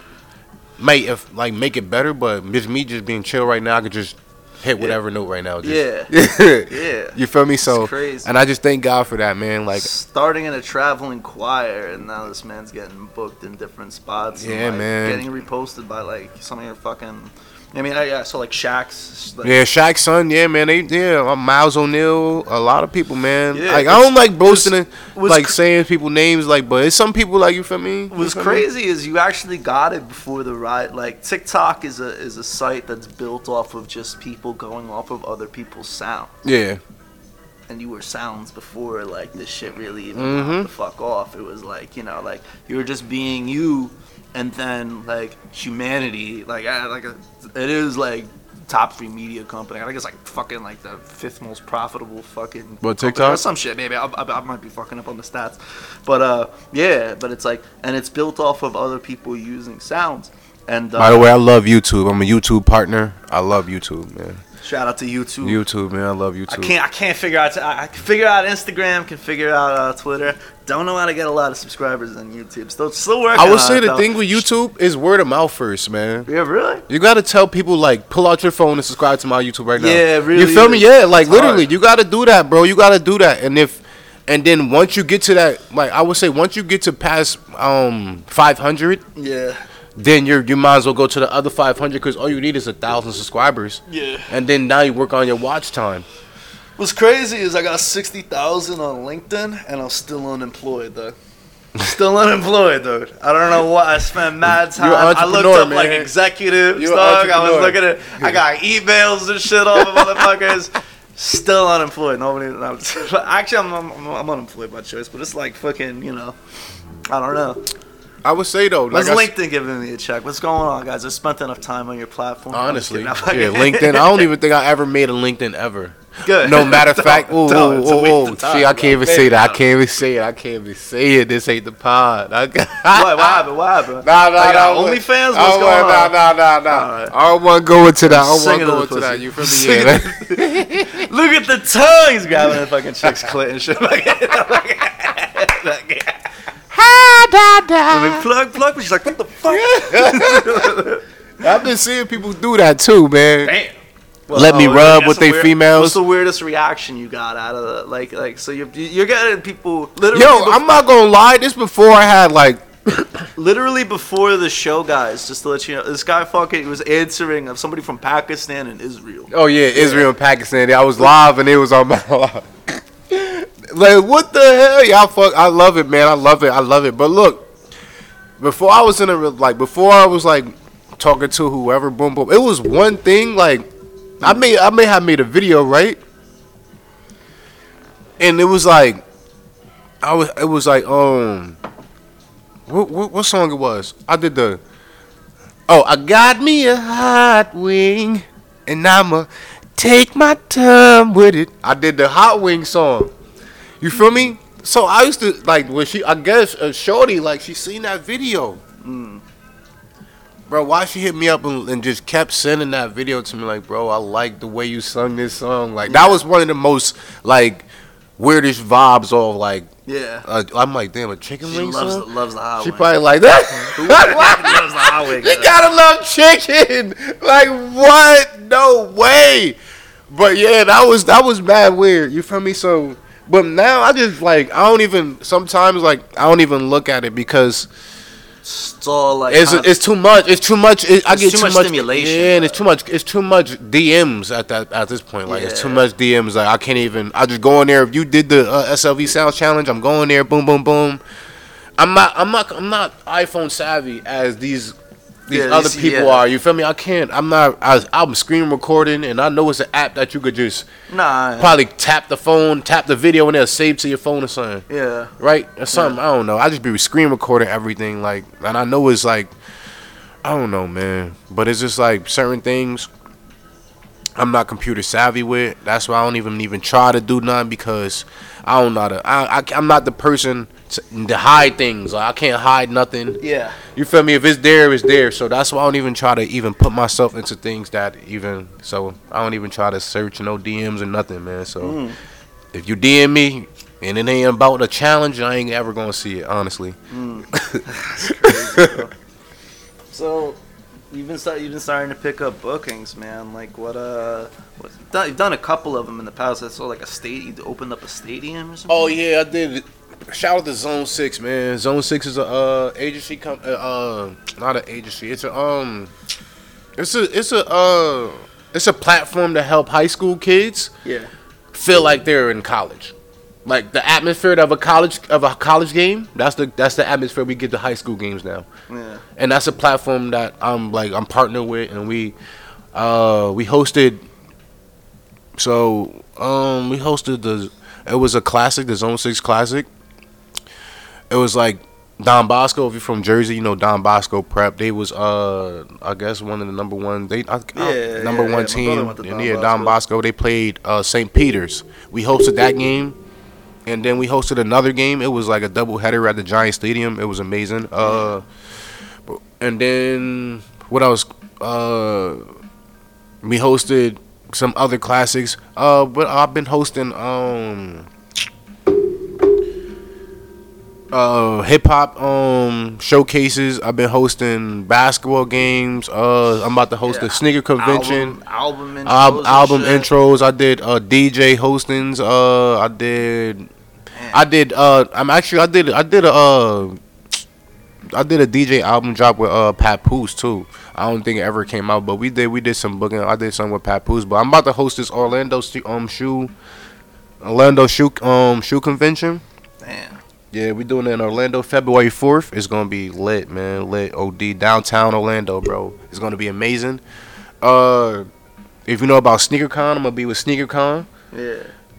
might if like make it better, but just me just being chill right now, I could just hit whatever note right now. Just, Yeah. Yeah. You feel me? So, crazy. and I just thank God for that, man. Like, starting in a traveling choir, and now this man's getting booked in different spots. and, Yeah, like, man. Getting reposted by like some of your fucking. I mean, I, saw like Shaq's. Like, yeah, Shaq's son, yeah, man. They, yeah, Myles O'Neal, a lot of people, man. Yeah, like, I don't like boasting, and, was like cr- saying people names, like, but it's some people like you feel me. You What's feel me? crazy is you actually got it before the ride. Like TikTok is a is a site that's built off of just people going off of other people's sound, Yeah, and you were sounds before like this shit really even Mhm. the fuck off. It was like you know like you were just being you, and then like humanity like I, like a, it is like top three media company. I think it's like fucking like the fifth most profitable fucking What, TikTok? or some shit. Maybe I, I, I might be fucking up on the stats, but uh yeah, but it's like and it's built off of other people using sounds. And uh, By the way, I love YouTube. I'm a YouTube partner. I love YouTube, man. Shout out to YouTube. YouTube, man. I love YouTube. I can't. I can't figure out. I I can figure out Instagram. Can figure out uh, Twitter. Don't know how to get a lot of subscribers on YouTube. Still, still working. I would say it, the though. thing with YouTube is word of mouth first, man. Yeah, really. You gotta tell people like pull out your phone and subscribe to my YouTube right now. Yeah, really You feel me? Yeah, like It's literally, hard. you gotta do that, bro. You gotta do that. And if and then once you get to that, like I would say, once you get to past um 500, Yeah. Then you're you might as well go to the other 500 because all you need is a thousand subscribers. Yeah. And then now you work on your watch time. What's crazy is I got sixty thousand on LinkedIn and I'm still unemployed though. Still unemployed, dude. I don't know what. I spent mad time. I looked up like man. executive stuff. I was looking at. I got emails and shit off of motherfuckers. Still unemployed. Nobody. No, actually, I'm, I'm I'm unemployed by choice, but it's like fucking. You know. I don't know. I would say though, like When's I s- LinkedIn giving me a check? What's going on, guys? I spent enough time on your platform. Honestly, yeah, I'm LinkedIn. I don't even think I ever made a LinkedIn ever. Good. No matter of fact, ooh, don't. ooh, It's a ooh, waste ooh. of time, See, I can't even say that. I can't even say it. I can't even say it. This ain't the pod. I got, What? What happened? What happened? Nah, nah, Like, nah. uh, OnlyFans? I What's don't going wanna- on? Nah, nah, nah, nah. Alright. I don't want to go into that. I don't want Singing to go the into pussy. that. You feel me? Singing Yeah. to Look at the tongue. He's grabbing the fucking chick's clit and shit. I mean, plug, plug. She's like, what the fuck? I've been seeing people do that too, man. Damn. Let me Oh, rub that's with some they weird- females. What's the weirdest reaction you got out of the like like? So you're you're getting people literally. Yo, bef- I'm not gonna lie. This before I had like literally before the show, guys. Just to let you know, this guy fucking was answering of somebody from Pakistan and Israel. Oh yeah, Israel and Pakistan. I was live and it was on my live. Like what the hell, y'all? Fuck, I love it, man. I love it. I love it. But look, before I was in a like before I was like talking to whoever, boom boom. It was one thing like I may I may have made a video right, and it was like I was it was like um what what, what song it was? I did the oh I got me a hot wing and I'ma take my time with it. I did the hot wing song. You feel me? So I used to like when she I guess uh, Shorty like she seen that video. Bro, why she hit me up and, and just kept sending that video to me like, bro, I like the way you sung this song. Like that was one of the most like weirdest vibes of like Yeah, uh, I'm like, damn, a chicken she wing loves the, song? loves the hot She probably like that. loves the wing. You gotta love chicken. Like what? No way. But yeah, that was that was mad weird. You feel me? So, but now I just like I don't even sometimes like I don't even look at it because It's all like it's it's too much. It's too much. It, I It's get too too, much much stimulation, Yeah, and it's too much. It's too much DMs at that at this point. Like it's too much DMs. Like I can't even. I just go in there. If you did the uh, SLV Sounds Challenge, I'm going there. Boom, boom, boom. I'm not. I'm not. I'm not iPhone savvy as these these Yeah, other people yeah. are. You feel me? I can't. I'm not. I, I'm screen recording, and I know it's an app that you could just nah. probably tap the phone, tap the video, and it'll save to your phone or something Yeah, right? Or something. I don't know. I just be screen recording everything, like, and I know it's like, I don't know, man. But it's just like certain things I'm not computer savvy with. That's why I don't even even try to do none because I don't know. How to, I, I I'm not the person to, to hide things. Like I can't hide nothing. yeah. You feel me? If it's there, it's there. So that's why I don't even try to even put myself into things that even. So I don't even try to search no DMs or nothing, man. So Mm. if you DM me and it ain't about a challenge, I ain't ever gonna see it. Honestly. So, you've been start, you've been starting to pick up bookings, man. Like what? Uh, what, you've done a couple of them in the past. I saw like a state. You opened up a stadium or something. Oh yeah, I did. Shout out to Zone Six, man. Zone Six is a uh, agency. Com- uh, uh, not an agency. It's a um. It's a it's a uh. It's a platform to help high school kids yeah. feel like they're in college. Like the atmosphere of a college of a college game. That's the that's the atmosphere we get to high school games now. Yeah. and that's a platform that I'm like I'm partnered with, and we uh we hosted. So um we hosted the it was a classic, the Zone Six Classic. It was like Don Bosco. If you're from Jersey, you know Don Bosco Prep. They was uh I guess one of the number one they I, I- Yeah, number yeah, one yeah. Team. went And Don yeah, Don Bosco. Bosco. They played uh St. Peter's. We hosted that game. And then we hosted another game. It was like a double header at the Giant Stadium. It was amazing. Uh, and then what else? Uh, we hosted some other classics. Uh, but I've been hosting um uh hip hop um showcases. I've been hosting basketball games. Uh, I'm about to host Yeah. a sneaker convention. Album, album intros. Al- album intros. I did uh, DJ hostings. Uh, I did. I did. Uh, I'm actually. I did. I did a. Uh, I did a DJ album drop with uh Pat Poose too. I don't think it ever came out, but we did. We did some booking. I did something with Pat Poose, but I'm about to host this Orlando um shoe, Orlando shoe um shoe convention. Damn. Yeah, we doing it in Orlando, February fourth. It's gonna be lit, man. Lit OD downtown Orlando, bro. It's gonna be amazing. Uh, if you know about SneakerCon, I'm gonna be with SneakerCon. Yeah.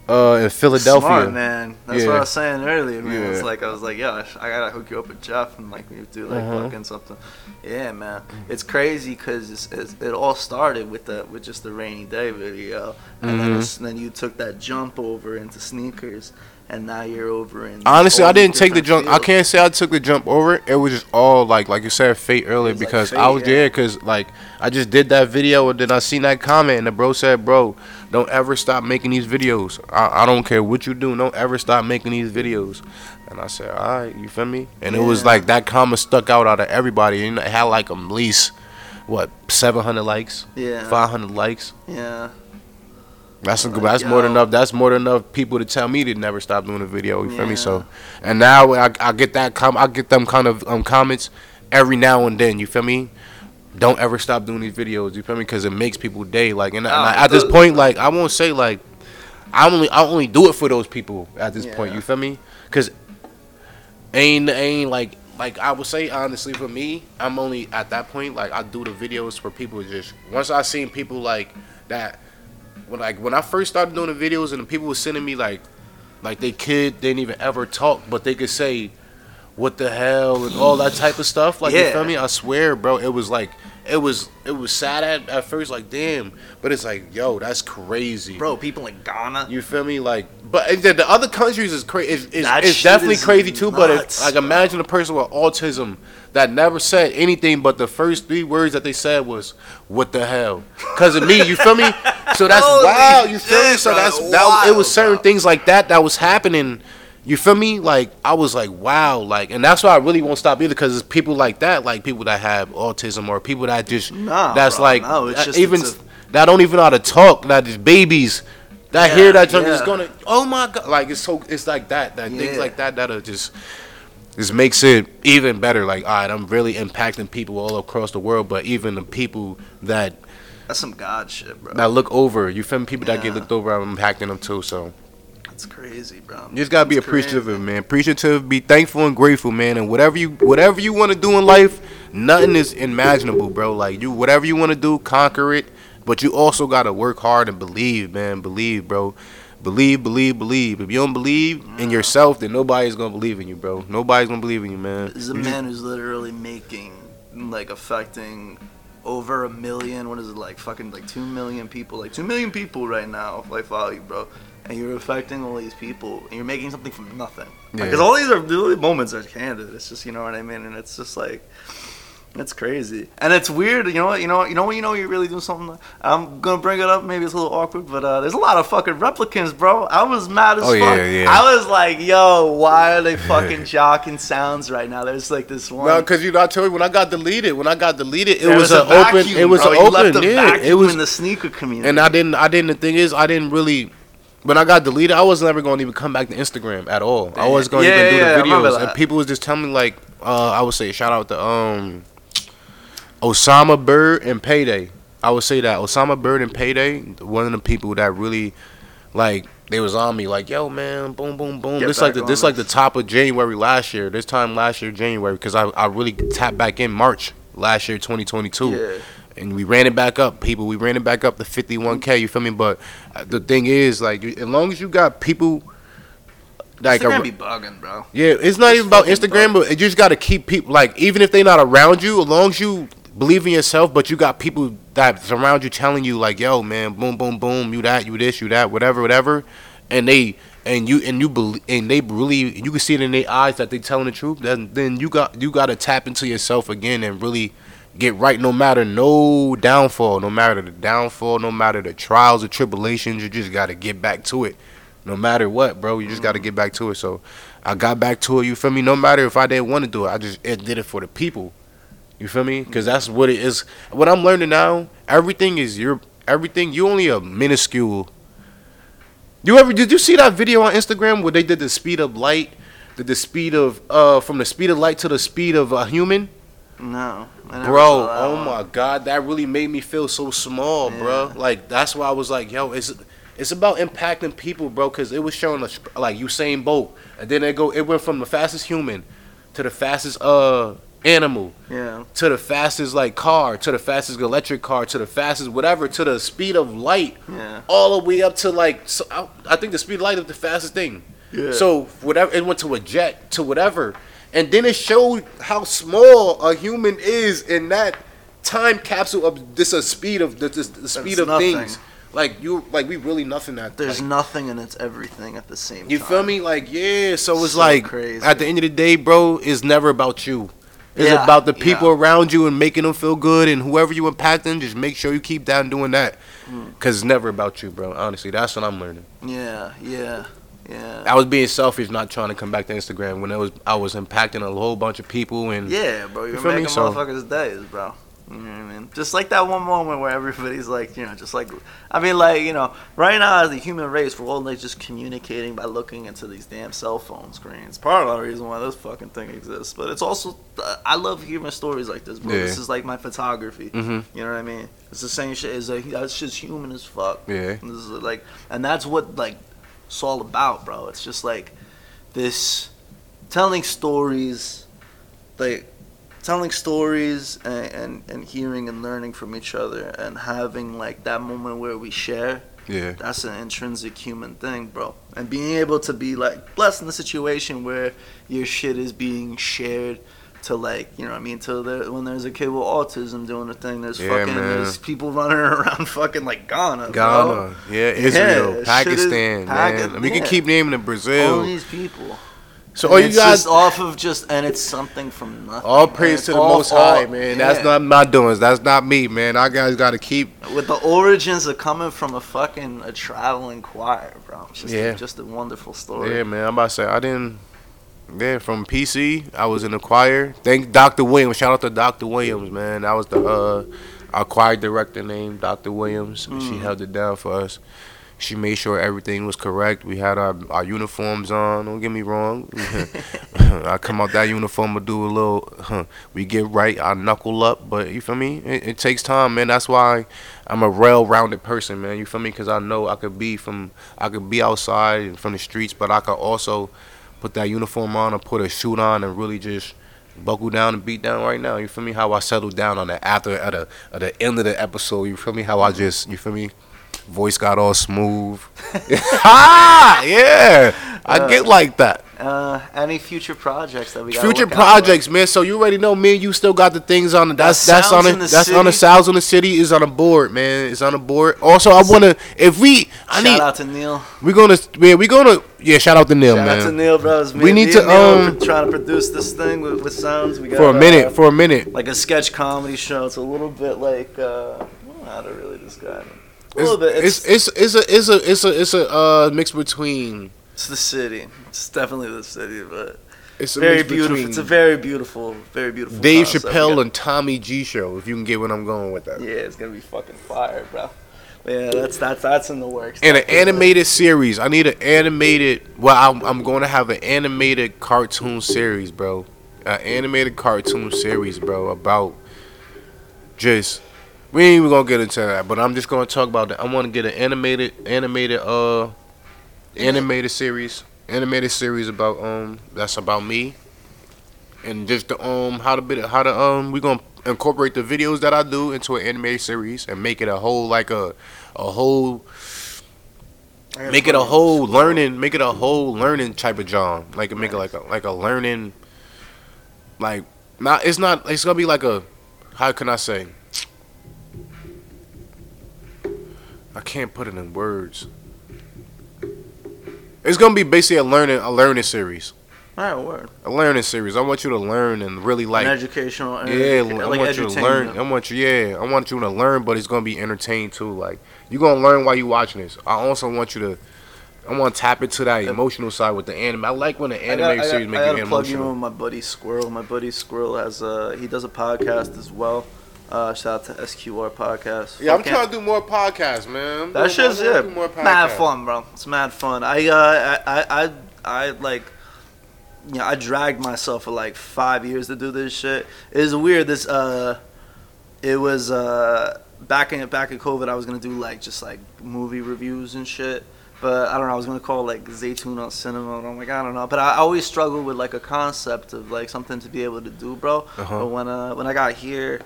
Uh, in Philadelphia. Smart, man. That's what I was saying earlier, man. It's like I was like, yo, I sh- I gotta hook you up with Jeff and like we do like Uh-huh. fucking something. Yeah, man. It's crazy because it's, it's, it all started with the with just the rainy day video, and then Mhm. it's, then you took that jump over into sneakers, and now you're over in. Honestly, I didn't take the jump. I can't say I took the jump over. it. It was just all like, like you said, fate earlier was like because fate, I was yeah. there because like I just did that video and then I seen that comment and the bro said, "Bro, don't ever stop making these videos. I, I don't care what you do. Don't ever stop making these videos." And I said, "All right, you feel me?" And it was like that comment stuck out out of everybody. And it had like at least what 700 likes, Yeah. 500 likes. Yeah. That's a, Like, that's more than enough. That's more than enough people to tell me to never stop doing a video. You feel me? So, and now I, I get that com- I get them kind of um, comments every now and then. You feel me? Don't ever stop doing these videos. You feel me? Because it makes people day. Like, and, and Oh, I, at this point, like I won't say like I only I only do it for those people at this point. You feel me? Because ain't ain't like like I would say honestly for me, I'm only at that point like I do the videos for people just once I seen people like that when like when I first started doing the videos and the people were sending me like like they kid didn't even ever talk but they could say what the hell and all that type of stuff like you Yeah. feel me I swear bro it was like it was it was sad at, at first like damn but it's like yo that's crazy Bro, people in Ghana. you feel me? Like, but and the, the other countries is crazy. Is, That it's definitely crazy too. But if, like, imagine a person with autism that never said anything, but the first three words that they said was "What the hell?" Because of me, you feel me? So that's Holy wild. You feel me? So bro. that's that. It was certain bro. things like that that was happening. You feel me? Like I was like, wow, like, and that's why I really won't stop either, because it's people like that, like people that have autism or people that just Nah, that's bro, like no, it's just- even a- that don't even know how to talk, that just babies that Yeah, hear that junk is yeah. gonna oh my god like it's so it's like that that things like that that are just just makes it even better. Like all right i'm really impacting people all across the world but even the people that That's some God shit, bro. that look over you feel me? People that get looked over i'm impacting them too so. That's crazy, bro. you just gotta be appreciative crazy. man. Appreciative be thankful and grateful man. And whatever you whatever you want to do in life nothing is imaginable bro. Like you whatever you want to do conquer it. But you also gotta work hard and believe man. Believe bro believe believe believe if you don't believe in yourself then nobody's gonna believe in you bro nobody's gonna believe in you man This is a You just- man who's literally making, like, affecting over a million. What is it like? Fucking like two million people. Like two million people right now. Like follow you, bro. And you're affecting all these people, and you're making something from nothing. Yeah. Because all these are the moments are candid. It's just you know what I mean, and it's just like. It's crazy, and it's weird. You know what? You know. what- You know when you know you're really doing something. I'm gonna bring it up. Maybe it's a little awkward, but uh, there's a lot of fucking replicants, bro. I was mad as Oh, fuck. yeah, yeah. I was like, yo, why are they fucking jocking sounds right now? There's like this one. no, cause you know I told you when I got deleted. When I got deleted, it There was, a an open. vacuum, It was bro. an open. left Yeah, it was. in the sneaker community. And I didn't. I didn't. The thing is, I didn't really. When I got deleted, I was never going to even come back to Instagram at all. I was going to Yeah, even yeah, do the remember videos, and people was just telling me like, uh, I would say shout out to um, Osama Bird and Payday. I would say that Osama Bird and Payday, one of the people that really, like, they was on me like, yo man, boom, boom, boom. Get this like the this on like the top of January last year. This time last year January because I I really tapped back in March last year 2022 yeah. and we ran it back up, people. We ran it back up to 51k. You feel me? But uh, the thing is, like, as long as you got people, like, Instagram be bugging, bro. yeah, it's not It's even about Instagram, but you just got to keep people, like, even if they not around you, as long as you believe in yourself, but you got people that surround you telling you, like, yo, man, boom, boom, boom, you that, you this, you that, whatever, whatever, and they. And you and you believe and they really you can see it in their eyes that they telling the truth. Then then you got you got to tap into yourself again and really get right no matter no downfall no matter the downfall no matter the trials or tribulations you just got to get back to it no matter what bro you just got to mm-hmm. get back to it so i got back to it you feel me no matter if i didn't want to do it i just it did it for the people you feel me because that's what it is what i'm learning now everything is your everything you only a minuscule you ever did you see that video on instagram where they did the speed of light did the speed of uh from the speed of light to the speed of a human No. Bro, oh one. my god, that really made me feel so small, bro. Like that's why I was like, yo, it's It's about impacting people, bro. Cause it was showing us like Usain Bolt, and then it go. It went from the fastest human to the fastest uh animal Yeah. to the fastest like car to the fastest electric car to the fastest whatever to the speed of light Yeah. all the way up to like so I, I think the speed of light is the fastest thing Yeah. so whatever it went to a jet to whatever and then it showed how small a human is in that time capsule of this a speed of the, this, the speed That's of nothing. things like you like we really nothing at There's like, nothing and it's everything at the same you time. feel me like yeah so it's So like crazy. at the end of the day bro it's never about you it's Yeah, about the people yeah. around you and making them feel good and whoever you impacting just make sure you keep down doing that Mm. because it's never about you bro honestly that's what i'm learning Yeah, yeah, yeah. i was being selfish not trying to come back to instagram when it was i was impacting a whole bunch of people and Yeah, bro, you're me? making So- motherfuckers' days, bro. You know what I mean? Just like that one moment where everybody's like, you know, just like, I mean, like, you know, right now as the human race, we're all like just communicating by looking into these damn cell phone screens. Part of the reason why this fucking thing exists, but it's also, I love hearing stories like this, bro. Yeah. This is like my photography. Mhm. You know what I mean? It's the same shit. It's like that's just human as fuck. Yeah. And this is like, and that's what like it's all about, bro. It's just like this telling stories, like telling stories and, and, and hearing and learning from each other and having like that moment where we share yeah that's an intrinsic human thing bro and being able to be like blessed in the situation where your shit is being shared to like you know what I mean to there when there's a kid with autism doing a thing there's Yeah, fucking man. there's people running around fucking like Ghana bro. Ghana, yeah, Israel, is- Pakistan, Pac- man. We can keep naming it all Brazil. these people So all you it's guys, just off of just and it's something from nothing all praise to the all- Most High, all- man. yeah. That's not my doings. That's not me, man. Our guys got to keep. with the origins of coming from a fucking a traveling choir, bro. It's just, Yeah. just a wonderful story. Yeah, man. I'm about to say I didn't. Yeah, from PC, I was in the choir. Thank Dr. Williams. Shout out to Dr. Williams, man. That was the uh, our choir director named Dr. Williams. and She Mm. held it down for us. She made sure everything was correct. We had our, our uniforms on. Don't get me wrong. I come out that uniform and do a little. Huh, we get right. I knuckle up, but you feel me? It, it takes time, man. That's why I'm a well-rounded person, man. You feel me? Because I know I could be from. I could be outside and from the streets, but I could also put that uniform on and put a suit on and really just buckle down and beat down right now. You feel me? How I settled down on the after at the at the end of the episode. You feel me? How I just you feel me? Voice got all smooth. ah, yeah. I get like that. Uh, any future projects that we got? Future projects, man. So you already know me and you still got the things on the That's That that's on Sounds the That's on the City. sounds on the city is on a board, man. It's on a board. Also, I wanna if we I Shout need out to Neil. we gonna yeah we gonna yeah shout out to Neil Shout out to man Neil, bros. We need me to, and Neil are um, trying to produce this thing with, with sounds. We got for a minute uh, for a minute. like a sketch comedy show. It's a little bit like uh, I don't know how to really describe it. A It's, little bit. it's It's, it's it's a it's a it's a it's a uh mix between it's the city. It's definitely the city, but it's a very beautiful. It's a very beautiful, very beautiful. Dave concept. Chappelle got- and Tommy G show. If you can get what I'm going with that. Yeah, it's gonna be fucking fire, bro. But yeah, that's that's that's in the works. And an animated series. I need an animated. Well, I'm, I'm going to have an animated cartoon series, bro. An animated cartoon series, bro, about just. We ain't even gonna get into that, but I'm just gonna talk about that. I want to get an animated, animated, uh, animated series, animated series about um that's about me, and just the um how to bit how to um we gonna incorporate the videos that I do into an animated series and make it a whole like a a whole make it a whole learning make it a whole learning type of John like make it like a like a learning like not it's not it's gonna be like a how can I say I can't put it in words it's gonna be basically a learning a learning series All right, word. a learning series I want you to learn and really like An educational. uh, yeah, like I want you to learn. I want you, yeah, I want you to learn, but it's gonna be entertained too. Like you're gonna learn while you're watching this. I also want you to, I want to tap into that emotional side with the anime. I like when the I anime got- I series got- make I you gotta plug you in emotional. with my buddy Squirrel. My buddy Squirrel has a he does a podcast as well. Uh, shout out to SQR podcast. Yeah, I'm Fucking- trying to do more podcasts, man. I'm That shit's I yeah, mad fun, bro. It's mad fun. I uh, I, I, I, I like, you know, I dragged myself for like five years to do this shit. It's weird. This uh, it was uh, back in back in COVID, I was gonna do like just like movie reviews and shit. But I don't know. I was gonna call it like Zeitoun on cinema. And I'm like, I don't know. But I always struggle with like a concept of like something to be able to do, bro. Uh-huh. But when uh when I got here,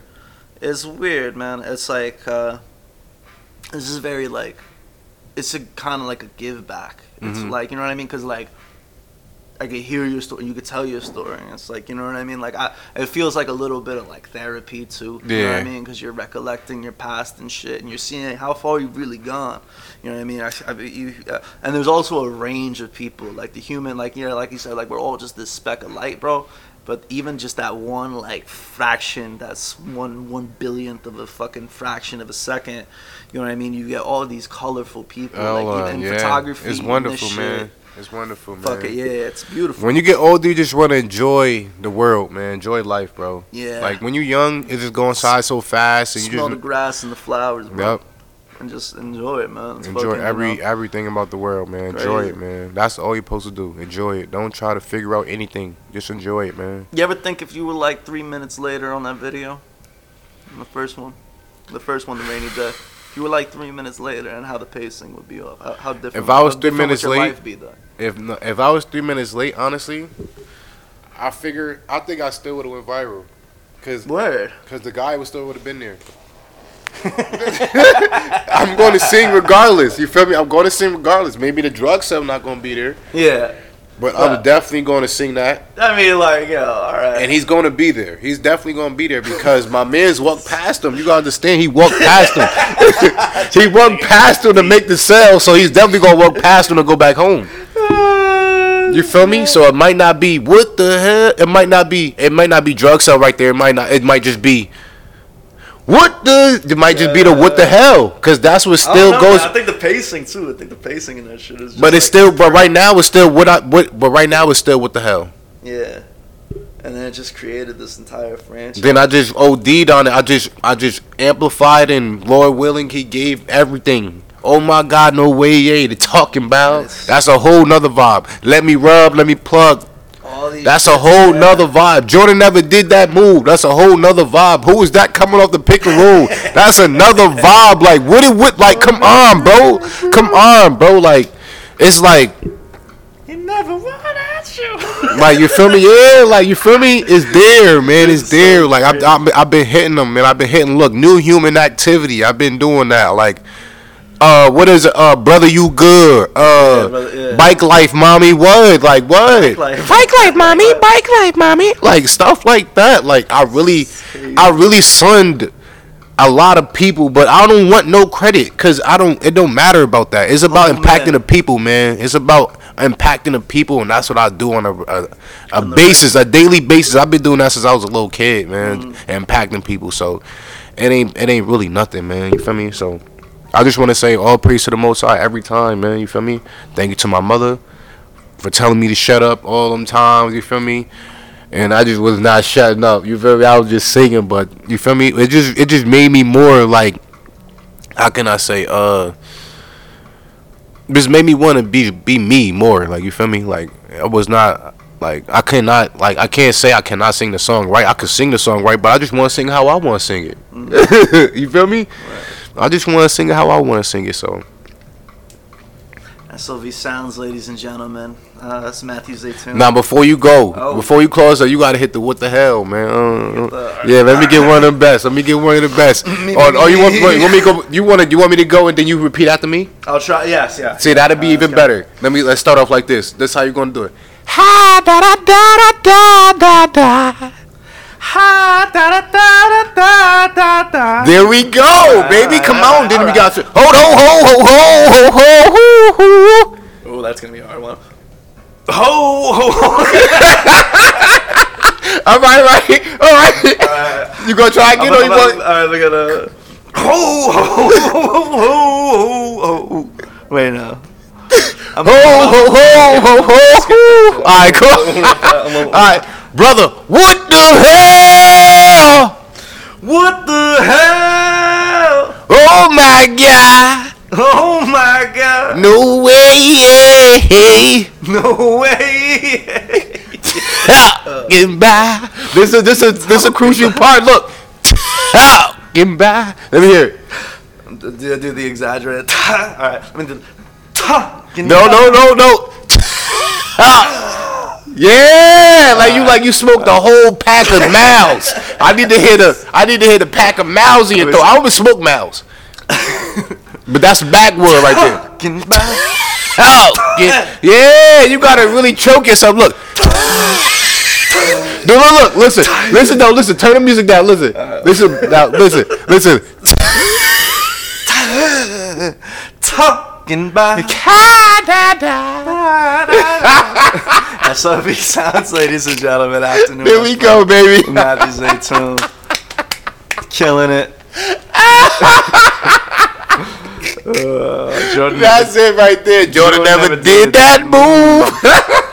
it's weird, man. It's like uh, this is very like, it's a kind of like a give back. It's Mhm. like you know what I mean? Cause like. I could hear your story. You could tell your story. And it's like you know what I mean. Like I, it feels like a little bit of like therapy too. You know what I mean? Because you're recollecting your past and shit, and you're seeing how far you've really gone. You know what I mean? I, I, you, uh, and there's also a range of people, like the human, like you know, like you said, like we're all just this speck of light, bro. But even just that one like fraction, that's one one billionth of a fucking fraction of a second. You know what I mean? You get all these colorful people, Oh, like uh, even yeah. photography. It's wonderful, man. It's wonderful, man. Fuck it, yeah, it's beautiful. When you get older, you just want to enjoy the world, man. Enjoy life, bro. Yeah. Like when you're young, it's just going outside so fast, and you Smell the grass and the flowers, bro. yep, And just enjoy it, man. It's enjoy fucking, you every know, everything about the world, man. Enjoy it, man. That's all you're supposed to do. Enjoy it. Don't try to figure out anything. Just enjoy it, man. You ever think if you were like three minutes later on that video, the first one, the first one, the rainy day, if you were like three minutes later, and how the pacing would be off? How, how different? If I was three minutes late- life be then? If if I was three minutes late, honestly, I figure I think I still would have went viral, cause Word. cause the guy would still would have been there. I'm going to sing regardless. You feel me? I'm going to sing regardless. Maybe the drug sale not going to be there, Yeah. but Yeah. I'm definitely going to sing that. I mean, like, yo, all right. And he's going to be there. He's definitely going to be there because my man's walked past him. You got to understand, he walked past him. he walked past him to make the sale, so he's definitely going to walk past him to go back home. You feel me? So it might not be what the hell. It might not be. It might not be drug sale right there. It might not. It might just be what the. It might just be the what the hell because that's what I still know, goes. man. I think the pacing too. I think the pacing in that shit is. Just But it's like- still. But right now it's still what I. What. But right now it's still what the hell. Yeah. And then it just created this entire franchise. Then I just OD'd on it. I just I just amplified and Lord willing, he gave everything. Oh my God, no way, yeah. The talking about that's a whole nother vibe. Let me rub, let me plug. All these That's a whole yeah. nother vibe. Jordan never did that move. That's a whole nother vibe. Who is that coming off the pick and roll? That's another vibe. Like what it would like. Come on, bro. Come on, bro. Like it's like He never run at you. like you feel me? Yeah, like you feel me? It's there, man. It's there. Like I've, I've, been- I've been hitting them, man. I've been hitting. Look, new human activity. I've been doing that. Like, uh, what is it? Uh, brother, you good? Uh, Yeah, brother, yeah. bike life, mommy. What? Like what? Bike life. Bike life, mommy. Bike life, mommy. Like stuff like that. Like I really, I really sunned a lot of people, but I don't want no credit because I don't. It don't matter about that. It's about Oh, impacting man. the people, man. It's about impacting the people, and that's what I do on a a, a On the basis, a daily basis. I've been doing that since I was a little kid, man. Mm-hmm. Impacting people, so it ain't it ain't really nothing, man. You feel me? So I just want to say all praise to the Most High every time, man. You feel me? Thank you to my mother for telling me to shut up all them times. You feel me? And I just was not shutting up. You feel me? I was just singing, but you feel me? It just it just made me more like how can I say uh just made me want to be be me more. Like you feel me? Like I was not like I cannot like I can't say I cannot sing the song right. I could sing the song right, but I just want to sing how I want to sing it. you feel me? I just want to sing it how I want to sing it. So SLV sounds, ladies and gentlemen. Uh, that's Matthew Zeitoun. now before you go, Oh. before you close, up, you gotta hit the what the hell, man. Uh, the- yeah, let me get one of the best. Let me get one of the best. Me, or, me, or you want, me. wait, want me to go? You want to? You want me to go and then you repeat after me? I'll try. Yes, yeah. See, that'd be Uh, even let's go. better. Let me let's start off like this. This how you're gonna do it. Ha da da da da da da da. Ha da da da da da da. There we go, baby. Come on. Then we got to hold ho ho ho ho ho ho ho. Oh, that's gonna be a hard one. Ho ho ho. All right, right, all right. Uh, you gonna try again, or you All want? right, we're gonna. Uh, ho ho ho ho ho ho. Wait, no. I'm, Ho ho ho ho ho. All right, cool. All right, brother. What the hell? What the hell? Oh my god. Oh my god! No way. No way! Getting by. This is this is this is a crucial part. Look. talking by. Let me hear it. Do, do the exaggerated. All right. I mean, the, talking No, no, no, no. yeah, like you like you smoked a whole pack of mouths. I need to hear the I need to hear the pack of mouths in your throat. I always smoke mouths. But that's a backword right there. Oh, yeah, you gotta really choke yourself. Look. No, look, look, listen, listen, no, listen. Turn the music down. Listen, listen, now, listen, listen. Talking about. That's how he sounds, ladies and gentlemen. Afternoon. Here we go, baby. Matthew Zeitoun. Killing it. Uh, Jordan That's it right there. Jordan, Jordan never, never did, did that move.